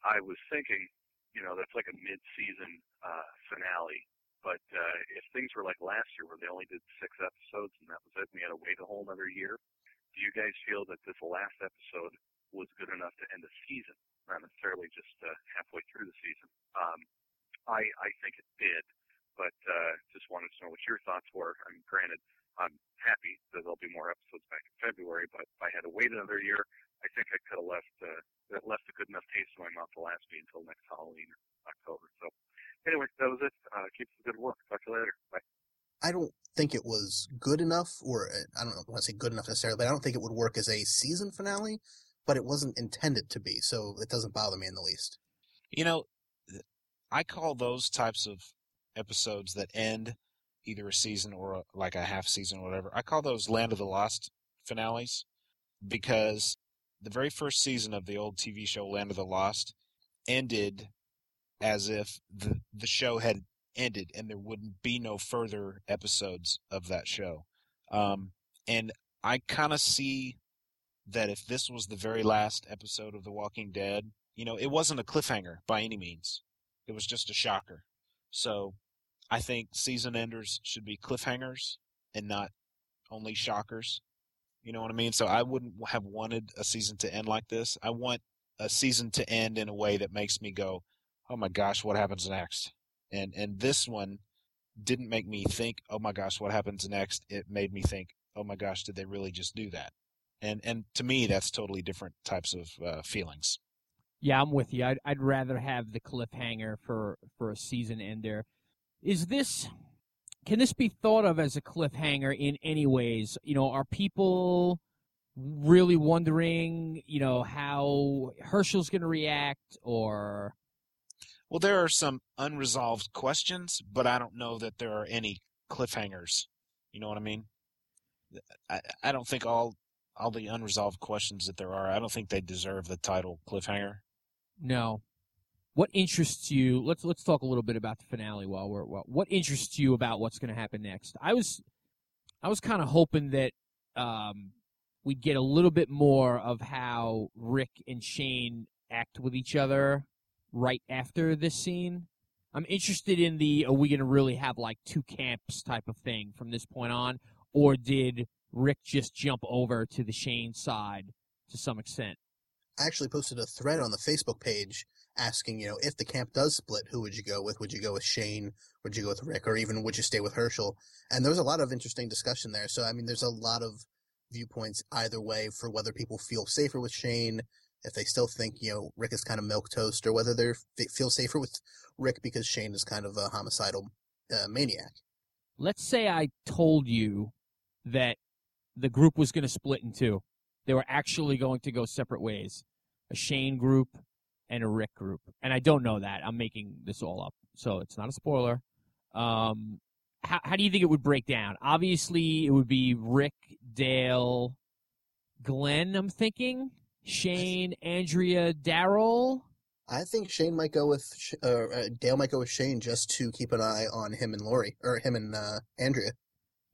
I was thinking, you know, that's like a mid-season uh, finale. But uh, if things were like last year, where they only did six episodes and that was it, and we had to wait a whole another year, do you guys feel that this last episode was good enough to end a season, not necessarily just uh, halfway through the season? Um, I I think it did, but uh, just wanted to know what your thoughts were. I mean, granted, I'm happy that there'll be more episodes back in February, but if I had to wait another year, I think I could have left uh, left a good enough taste in my mouth to last me until next Halloween or October. So, anyway, that was it. Uh, keep up the good work. Talk to you later. Bye. I don't think it was good enough, or uh, I don't know, I want to say good enough necessarily, but I don't think it would work as a season finale. But it wasn't intended to be, so it doesn't bother me in the least. You know, I call those types of episodes that end either a season or a, like a half season or whatever. I call those Land of the Lost finales because the very first season of the old TV show Land of the Lost ended as if the the show had ended and there wouldn't be no further episodes of that show. Um, and I kind of see that if this was the very last episode of The Walking Dead, you know, it wasn't a cliffhanger by any means. It was just a shocker. So I think season enders should be cliffhangers and not only shockers. You know what I mean? So I wouldn't have wanted a season to end like this. I want a season to end in a way that makes me go, "Oh my gosh, what happens next?" And and this one didn't make me think, "Oh my gosh, what happens next?" It made me think, "Oh my gosh, did they really just do that?" And and to me, that's totally different types of uh, feelings. Yeah, I'm with you. I'd, I'd rather have the cliffhanger for for a season ender. Is this can this be thought of as a cliffhanger in any ways? You know, are people really wondering, you know, how Hershel's going to react or Well, there are some unresolved questions, but I don't know that there are any cliffhangers. You know what I mean? I, I don't think all all the unresolved questions that there are, I don't think they deserve the title cliffhanger. no? What interests you? Let's let's talk a little bit about the finale while we're while, what interests you about what's going to happen next. I was I was kind of hoping that um, we'd get a little bit more of how Rick and Shane act with each other right after this scene. I'm interested in the are we going to really have like two camps type of thing from this point on, or did Rick just jump over to the Shane side to some extent? I actually posted a thread on the Facebook page asking, you know, if the camp does split, who would you go with? Would you go with Shane? Would you go with Rick? Or even would you stay with Hershel? And there was a lot of interesting discussion there. So, I mean, there's a lot of viewpoints either way for whether people feel safer with Shane, if they still think, you know, Rick is kind of milk toast, or whether they feel safer with Rick because Shane is kind of a homicidal uh, maniac. Let's say I told you that the group was going to split in two. They were actually going to go separate ways. A Shane group and a Rick group. And I don't know that. I'm making this all up. So it's not a spoiler. Um, how, how do you think it would break down? Obviously, it would be Rick, Dale, Glenn, I'm thinking. Shane, Andrea, Daryl. I think Shane might go with uh, Dale might go with Shane just to keep an eye on him and Lori or him and uh, Andrea.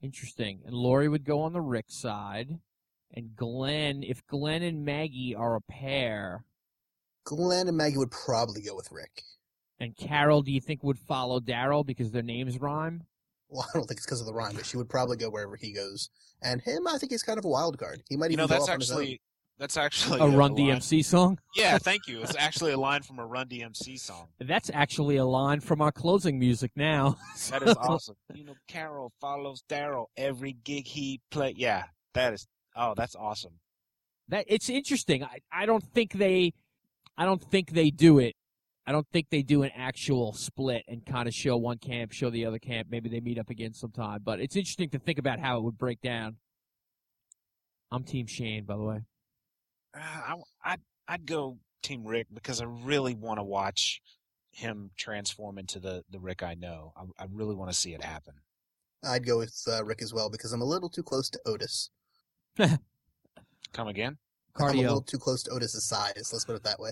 Interesting. And Lori would go on the Rick side. And Glenn, if Glenn and Maggie are a pair, Glenn and Maggie would probably go with Rick. and Carol, do you think would follow Daryl because their names rhyme? Well, I don't think it's because of the rhyme, but she would probably go wherever he goes. And him, I think he's kind of a wild card. He might You even know, go that's off on his own. actually that's actually A Run line- DMC song? Yeah, thank you. It's actually a line from a Run DMC song. That's actually a line from our closing music now. That is awesome. You know, Carol follows Daryl every gig he play. Yeah, that is. Oh, that's awesome. that it's interesting. I, I don't think they I don't think they do it. I don't think they do an actual split and kind of show one camp, show the other camp. Maybe they meet up again sometime. But it's interesting to think about how it would break down. I'm Team Shane, by the way. Uh, I, I'd I'd go Team Rick because I really want to watch him transform into the the Rick I know. I, I really want to see it happen. I'd go with uh, Rick as well because I'm a little too close to Otis. Come again? I'm a Cardio. little too close to Otis's size. Let's put it that way.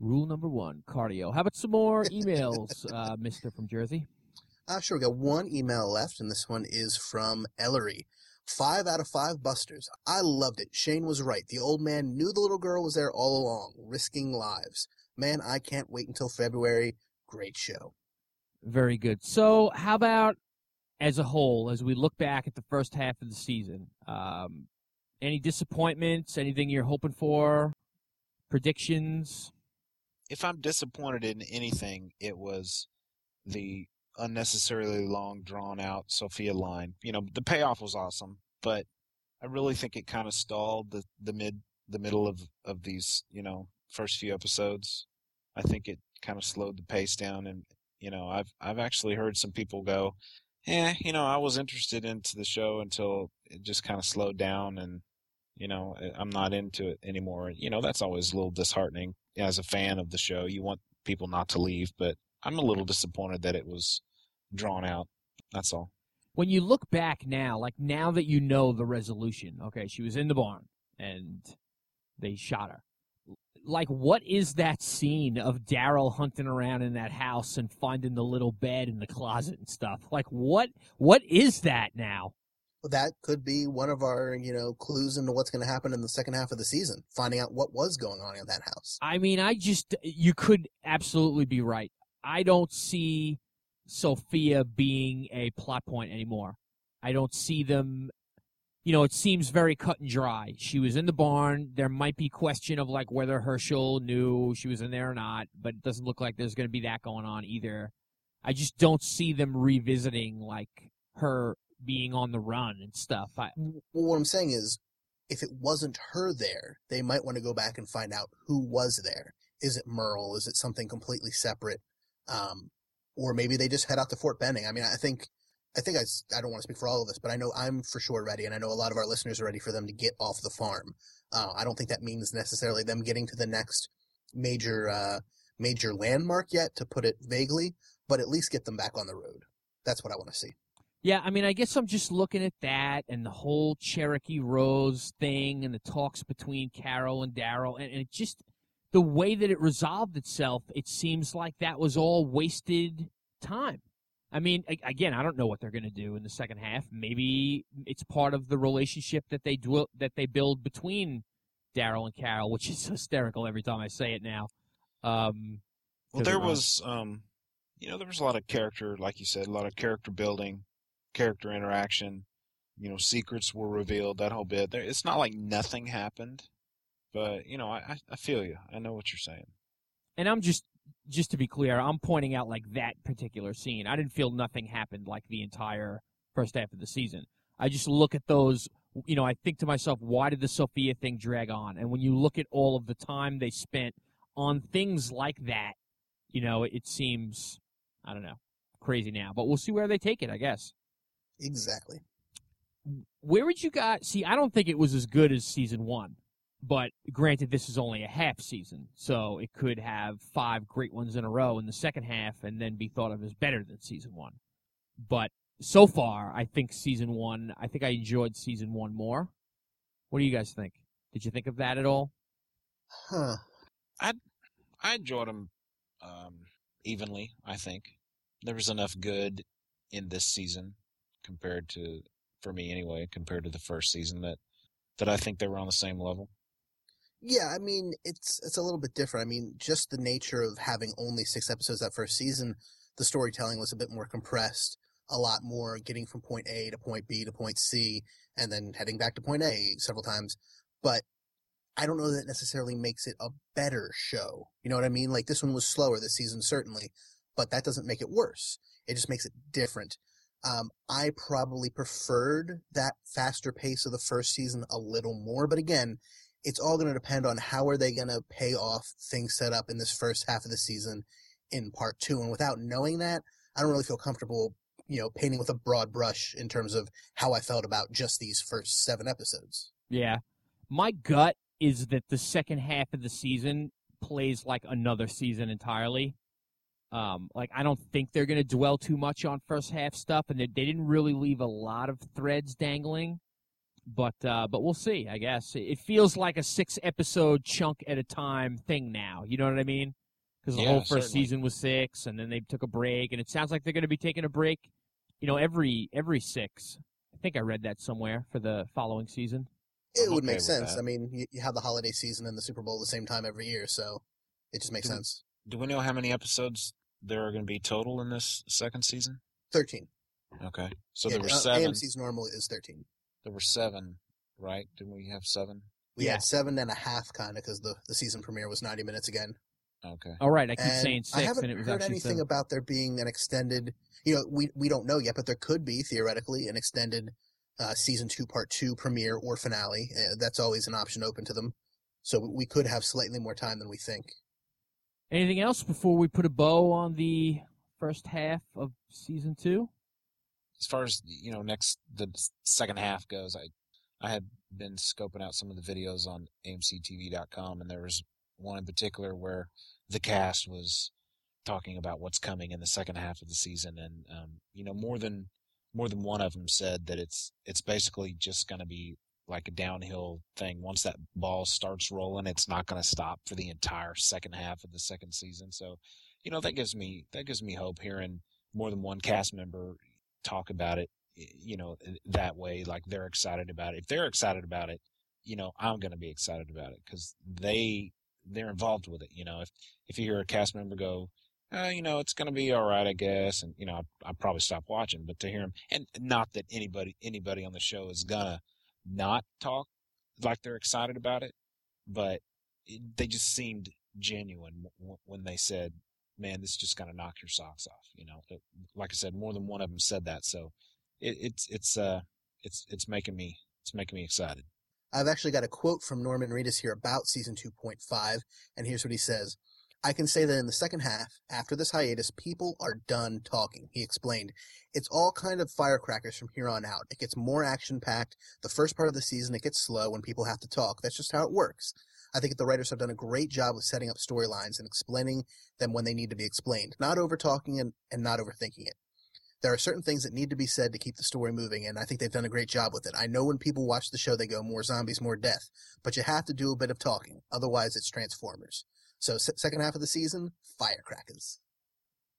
Rule number one: cardio. How about some more emails, uh, Mister from Jersey? Uh, sure, we got one email left, and this one is from Ellery. Five out of five busters. I loved it. Shane was right. The old man knew the little girl was there all along, risking lives. Man, I can't wait until February. Great show. Very good. So, how about as a whole, as we look back at the first half of the season? Um, any disappointments? Anything you're hoping for? Predictions? If I'm disappointed in anything, it was the unnecessarily long, drawn out Sophia line. You know, the payoff was awesome, but I really think it kind of stalled the the mid the middle of of these you know first few episodes. I think it kind of slowed the pace down, and you know I've I've actually heard some people go, eh, you know I was interested into the show until it just kind of slowed down, and you know I- I'm not into it anymore. You know that's always a little disheartening as a fan of the show. You want people not to leave, but I'm a little disappointed that it was drawn out. That's all. When you look back now, like now that you know the resolution, okay, she was in the barn and they shot her. Like, what is that scene of Daryl hunting around in that house and finding the little bed in the closet and stuff? Like, what what is that now? That could be one of our, you know, clues into what's going to happen in the second half of the season. Finding out what was going on in that house. I mean, I just you could absolutely be right. I don't see Sophia being a plot point anymore. I don't see them you know, it seems very cut and dry. She was in the barn. There might be question of like whether Hershel knew she was in there or not, but it doesn't look like there's going to be that going on either. I just don't see them revisiting like her being on the run and stuff. I, Well, what I'm saying is, if it wasn't her there, they might want to go back and find out who was there. Is it Merle? Is it something completely separate? Um, or maybe they just head out to Fort Benning. I mean, I think, I think I, I don't want to speak for all of us, but I know I'm for sure ready, and I know a lot of our listeners are ready for them to get off the farm. Uh, I don't think that means necessarily them getting to the next major, uh, major landmark yet, to put it vaguely, but at least get them back on the road. That's what I want to see. Yeah, I mean, I guess I'm just looking at that and the whole Cherokee Rose thing and the talks between Carol and Daryl, and, and it just the way that it resolved itself, it seems like that was all wasted time. I mean, a- again, I don't know what they're going to do in the second half. Maybe it's part of the relationship that they dwell, that they build between Daryl and Carol, which is hysterical every time I say it now. Um, Well, there was, um, you know, there was a lot of character, like you said, a lot of character building, character interaction. You know, secrets were revealed. That whole bit. It's not like nothing happened, but you know, I, I, I feel you. I know what you're saying. and I'm just just to be clear, I'm pointing out like that particular scene. I didn't feel nothing happened like the entire first half of the season. I just look at those, you know, I think to myself, why did the Sophia thing drag on? And when you look at all of the time they spent on things like that, you know, it seems, I don't know, crazy now. But we'll see where they take it, I guess. Exactly. Where would you guys see? I don't think it was as good as season one, but granted, this is only a half season, so it could have five great ones in a row in the second half and then be thought of as better than season one. But so far, I think season one, I think I enjoyed season one more. What do you guys think? Did you think of that at all? Huh. I I enjoyed them um, evenly. I think there was enough good in this season compared to, for me anyway, compared to the first season that that I think they were on the same level. Yeah, I mean it's it's a little bit different. I mean, just the nature of having only six episodes that first season, the storytelling was a bit more compressed, a lot more getting from point A to point B to point C, and then heading back to point A several times. But I don't know that necessarily makes it a better show. You know what I mean? Like this one was slower this season, certainly, but that doesn't make it worse. It just makes it different. Um, I probably preferred that faster pace of the first season a little more, but again, it's all going to depend on how are they going to pay off things set up in this first half of the season in part two. And without knowing that, I don't really feel comfortable, you know, painting with a broad brush in terms of how I felt about just these first seven episodes. Yeah. My gut is that the second half of the season plays like another season entirely. Um, like I don't think they're going to dwell too much on first half stuff, and they, they didn't really leave a lot of threads dangling. But uh, but we'll see. I guess it feels like a six episode chunk at a time thing now. You know what I mean? Because the Yeah, whole first certainly. season was six, and then they took a break, and it sounds like they're going to be taking a break. You know, every every six. I think I read that somewhere for the following season. It I'm would okay make sense. that. I mean, you, you have the holiday season and the Super Bowl at the same time every year, so it just makes Do we- sense. Do we know how many episodes there are going to be total in this second season? Thirteen. Okay, so Yeah, there were uh, seven. AMC's normal is thirteen. There were seven, right? Didn't we have seven? We Yeah. had seven and a half, kind of, because the, the season premiere was ninety minutes again. Okay. All right, I keep And saying I haven't and it was heard anything seven. about there being an extended. You know, we we don't know yet, but there could be theoretically an extended uh, season two, part two premiere or finale. Uh, that's always an option open to them. So we could have slightly more time than we think. Anything else before we put a bow on the first half of season two? As far as you know, next the second half goes, I I had been scoping out some of the videos on AMCTV.com, and there was one in particular where the cast was talking about what's coming in the second half of the season, and um, you know more than more than one of them said that it's it's basically just going to be like a downhill thing. Once that ball starts rolling, it's not going to stop for the entire second half of the second season. So, you know that gives me that gives me hope hearing more than one cast member talk about it. You know that way, like they're excited about it. If they're excited about it, you know I'm going to be excited about it because they they're involved with it. You know, if if you hear a cast member go, uh, you know, it's going to be all right, I guess, and you know, I'd probably stop watching. But to hear them, and not that anybody anybody on the show is gonna not talk like they're excited about it, but it, they just seemed genuine w- when they said, "Man, this is just gonna knock your socks off." You know, It- like I said, more than one of them said that, so it, it's it's uh it's it's making me it's making me excited. I've actually got a quote from Norman Reedus here about season 2.5, and here's what he says. I can say that in the second half, after this hiatus, people are done talking, he explained. It's all kind of firecrackers from here on out. It gets more action packed. The first part of the season, it gets slow when people have to talk. That's just how it works. I think the writers have done a great job of setting up storylines and explaining them when they need to be explained, not over talking and, and not overthinking it. There are certain things that need to be said to keep the story moving, and I think they've done a great job with it. I know when people watch the show, they go, more zombies, more death. But you have to do a bit of talking. Otherwise, it's Transformers. So, se- second half of the season, firecrackers.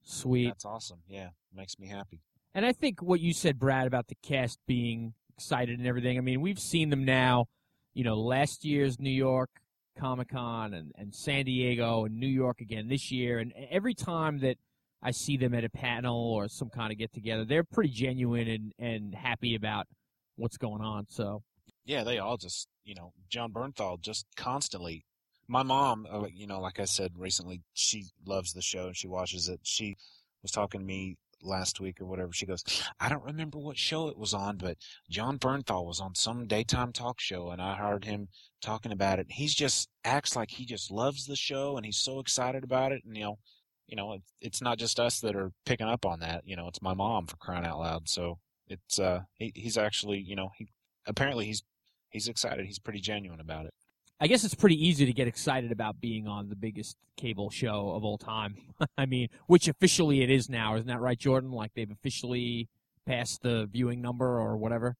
Sweet. That's awesome. Yeah, makes me happy. And I think what you said, Brad, about the cast being excited and everything. I mean, we've seen them now. You know, last year's New York Comic Con and, and San Diego and New York again this year. And every time that I see them at a panel or some kind of get together, they're pretty genuine and, and happy about what's going on. So, yeah, they all just, you know, Jon Bernthal just constantly. My mom, uh, you know, like I said recently, she loves the show and she watches it. She was talking to me last week or whatever. She goes, I don't remember what show it was on, but Jon Bernthal was on some daytime talk show and I heard him talking about it. He's just acts like he just loves the show and he's so excited about it. And, you know, you know, it's not just us that are picking up on that. You know, it's my mom for crying out loud. So it's, uh, he, he's actually, you know, he, apparently he's, he's excited. He's pretty genuine about it. I guess it's pretty easy to get excited about being on the biggest cable show of all time. I mean, which officially it is now, isn't that right, Jordan? Like they've officially passed the viewing number or whatever.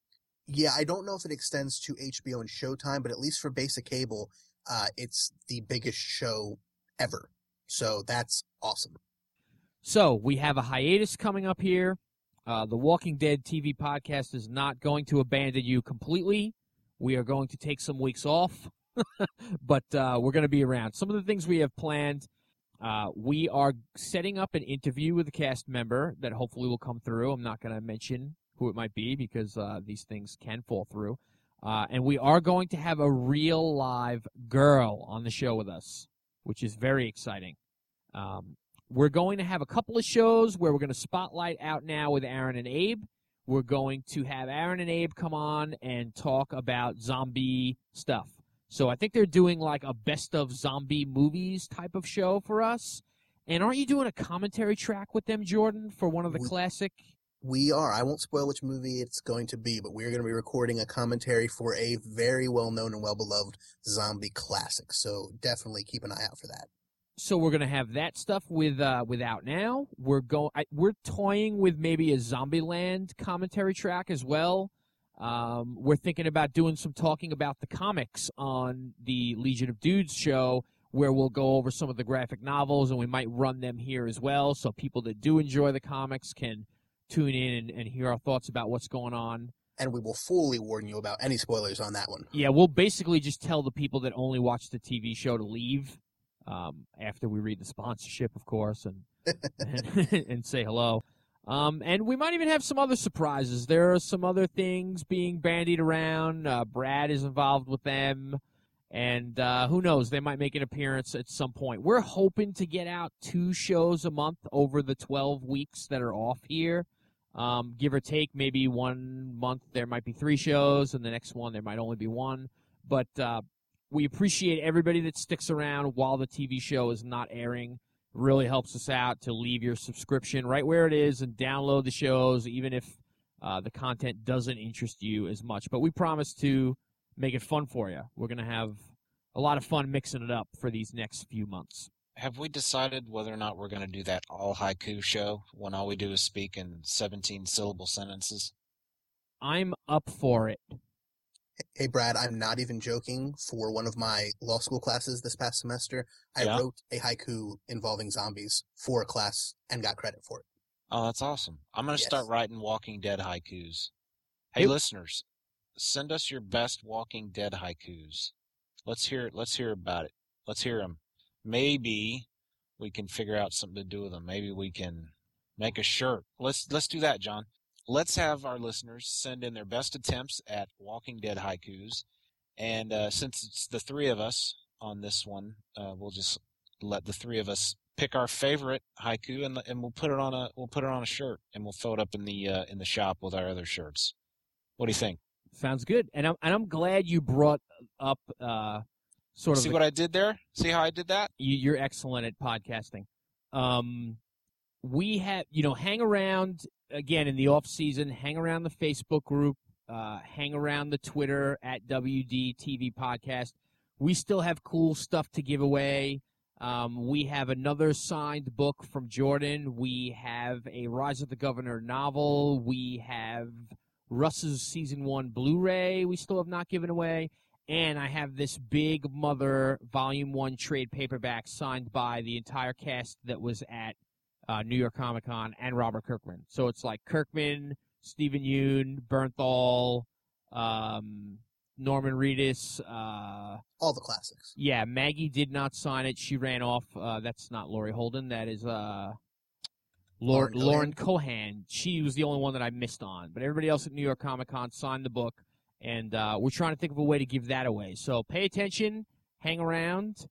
Yeah, I don't know if it extends to HBO and Showtime, but at least for basic cable, uh, it's the biggest show ever. So that's awesome. So we have a hiatus coming up here. Uh, the Walking Dead TV podcast is not going to abandon you completely. We are going to take some weeks off, but uh, we're going to be around. Some of the things we have planned. Uh, we are setting up an interview with a cast member that hopefully will come through. I'm not going to mention who it might be because uh, these things can fall through. Uh, and we are going to have a real live girl on the show with us, which is very exciting. Um, we're going to have a couple of shows where we're going to spotlight out now with Aaron and Abe. We're going to have Aaron and Abe come on and talk about zombie stuff. So I think they're doing like a best of zombie movies type of show for us. And aren't you doing a commentary track with them, Jordan, for one of the We- classic? We are. I won't spoil which movie it's going to be, but we're going to be recording a commentary for a very well known and well beloved zombie classic. So definitely keep an eye out for that. So we're gonna have that stuff with uh, without now. We're going. We're toying with maybe a Zombieland commentary track as well. Um, we're thinking about doing some talking about the comics on the Legion of Dudes show, where we'll go over some of the graphic novels, and we might run them here as well, so people that do enjoy the comics can tune in and, and hear our thoughts about what's going on. And we will fully warn you about any spoilers on that one. Yeah, we'll basically just tell the people that only watch the TV show to leave um, after we read the sponsorship, of course, and and, and say hello. Um, and we might even have some other surprises. There are some other things being bandied around. Uh, Brad is involved with them, and uh, who knows? They might make an appearance at some point. We're hoping to get out two shows a month over the 12 weeks that are off here. Um, give or take, maybe one month there might be three shows, and the next one there might only be one. But uh, we appreciate everybody that sticks around while the TV show is not airing. Really helps us out to leave your subscription right where it is and download the shows, even if uh, the content doesn't interest you as much. But we promise to make it fun for you. We're going to have a lot of fun mixing it up for these next few months. Have we decided whether or not we're going to do that all haiku show when all we do is speak in 17 syllable sentences? I'm up for it. Hey, Brad, I'm not even joking. For one of my law school classes this past semester, I Yeah. wrote a haiku involving zombies for a class and got credit for it. Oh, that's awesome. I'm going to Yes. start writing Walking Dead haikus. Hey, Yep. listeners, send us your best Walking Dead haikus. Let's hear let's hear about it. Let's hear them. Maybe we can figure out something to do with them. Maybe we can make a shirt. Let's let's do that, John. Let's have our listeners send in their best attempts at Walking Dead haikus, and uh, since it's the three of us on this one, uh, we'll just let the three of us pick our favorite haiku, and and we'll put it on a we'll put it on a shirt, and we'll throw it up in the uh, in the shop with our other shirts. What do you think? Sounds good. And I'm, and I'm glad you brought up uh, sort of See what I did there? See how I did that? you, you're excellent at podcasting. Um, we have, you know, hang around again in the off season. Hang around the Facebook group. Uh, hang around the Twitter at WDTV Podcast. We still have cool stuff to give away. Um, we have another signed book from Jordan. We have a Rise of the Governor novel. We have Russ's season one Blu-ray. We still have not given away and I have this big mother volume one trade paperback signed by the entire cast that was at uh, New York Comic Con and Robert Kirkman. So it's like Kirkman, Steven Yeun, Bernthal, um, Norman Reedus. Uh, All the classics. yeah, Maggie did not sign it. She ran off. Uh, that's not Laurie Holden. That is uh, Lauren, Lauren Cohan. She was the only one that I missed on. But everybody else at New York Comic Con signed the book, and uh, we're trying to think of a way to give that away. So pay attention, hang around,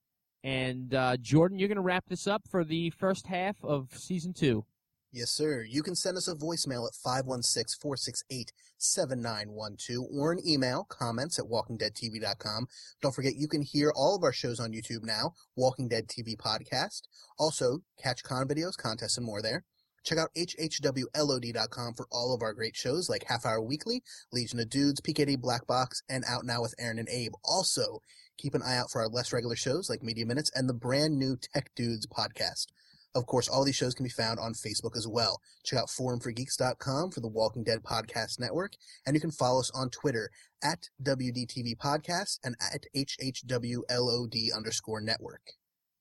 and uh, Jordan, you're going to wrap this up for the first half of season two. Yes, sir. You can send us a voicemail at 516-468-7912 or an email, comments at walkingdeadtv.com. Don't forget you can hear all of our shows on YouTube now, Walking Dead TV Podcast. Also, catch con videos, contests, and more there. Check out hhwlod.com for all of our great shows like Half Hour Weekly, Legion of Dudes, PKD Black Box, and Out Now with Aaron and Abe. Also, keep an eye out for our less regular shows like Media Minutes and the brand new Tech Dudes podcast. Of course, all these shows can be found on Facebook as well. Check out forumforgeeks.com for the Walking Dead Podcast Network, and you can follow us on Twitter at WDTV Podcast and at HHWLOD underscore network.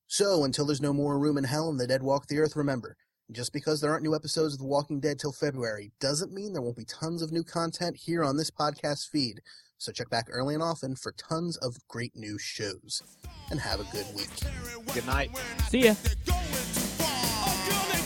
So, until there's no more room in hell and the dead walk the earth, remember, Just because there aren't new episodes of The Walking Dead till February doesn't mean there won't be tons of new content here on this podcast feed. So check back early and often for tons of great new shows. And have a good week. Good night. See ya.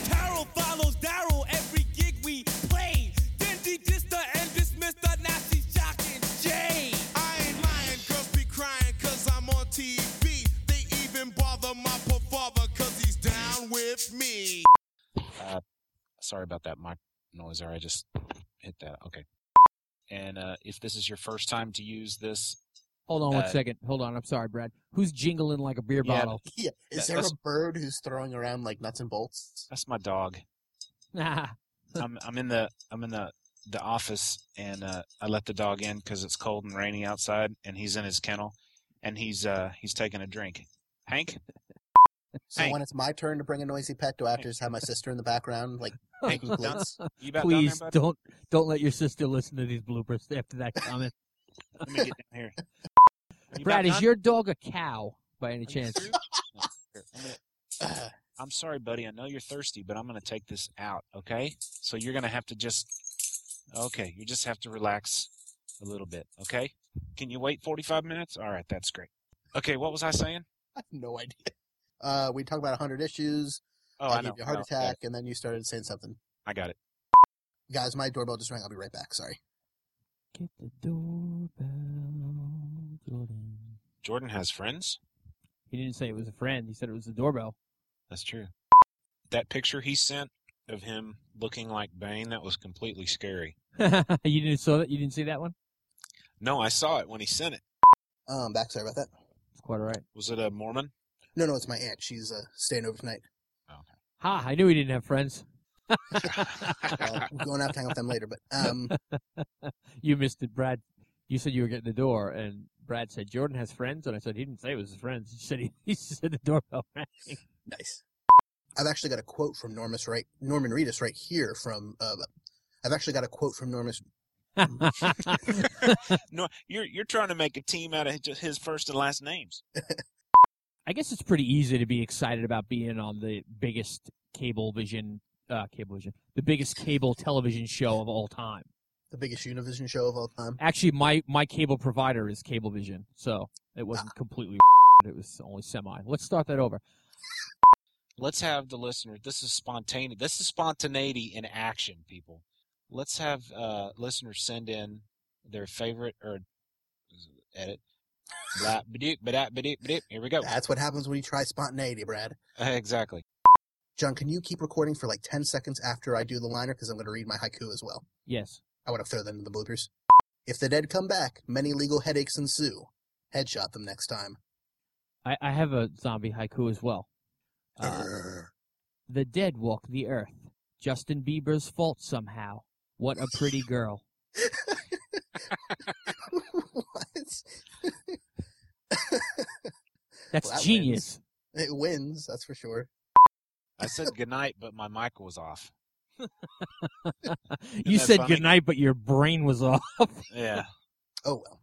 Carol follows Daryl every gig we play. Then de-diss the and dismiss the Nazi shocking Jay. I ain't lying, girls be crying cause I'm on TV. They even bother my poor father cause he's down with me. Uh, sorry about that mic noise there. I just hit that. Okay. And uh, if this is your first time to use this, Hold on one Uh, second. Hold on. I'm sorry, Brad. Who's jingling like a beer Yeah. bottle? Yeah. Is That- there a bird who's throwing around like nuts and bolts? that's my dog. I'm I'm in the I'm in the the office and uh, I let the dog in because it's cold and rainy outside, and he's in his kennel, and he's uh he's taking a drink. Hank, So Hey. when it's my turn to bring a noisy pet, do I have to just have my sister in the background, like Hey, making plates? Please there, don't don't let your sister listen to these bloopers after that comment. Let me get down here. You Brad, is done? your dog a cow by any Are chance? through? No, here, I'm I'm sorry, buddy. I know you're thirsty, but I'm going to take this out, okay? So you're going to have to just, okay, you just have to relax a little bit, okay? Can you wait 45 minutes? All right, that's great. Okay, what was I saying? I have no idea. Uh, we talked about 100 issues. Oh, I I know. you a heart I know. attack, and then you started saying something. I got it. Guys, my doorbell just rang. I'll be right back. Sorry. Get the doorbell, Jordan. Jordan has friends? He didn't say it was a friend. He said it was the doorbell. That's true. That picture he sent of him looking like Bane, that was completely scary. you didn't saw that? You didn't see that one? No, I saw it when he sent it. Um, back. Sorry about that. It's quite all right. Was it a Mormon? No, no, it's my aunt. She's uh, staying over tonight. Ha! I knew he didn't have friends. Well, we're going out to hang with them later, but um, you missed it, Brad. You said you were getting the door, and Brad said Jordan has friends, and I said he didn't say it was his friends. He said he, he said the doorbell rang. nice. I've actually got a quote from Normus right, Norman Reedus right here from. Uh, I've actually got a quote from Normus. no, you're you're trying to make a team out of his first and last names. I guess it's pretty easy to be excited about being on the biggest cable vision, uh, cable vision, the biggest cable television show of all time. The biggest Univision show of all time. Actually, my my cable provider is Cablevision, so it wasn't completely. It was only semi. Let's start that over. Let's have the listener. This is spontaneity. This is spontaneity in action, people. Let's have uh, listeners send in their favorite or edit. Blah, ba-doop, ba-da, ba-doop, ba-doop. Here we go. That's what happens when you try spontaneity, Brad. exactly. John, can you keep recording for like 10 seconds after I do the liner? Because I'm going to read my haiku as well. Yes. I want to throw that into the bloopers. If the dead come back, many legal headaches ensue. Headshot them next time. I, I have a zombie haiku as well. Uh, the dead walk the earth. Justin Bieber's fault somehow. What a pretty girl. what? That's Well, that genius. Wins. It wins, that's for sure. I said goodnight, but my mic was off. you said funny? goodnight, but your brain was off. Yeah. Oh well.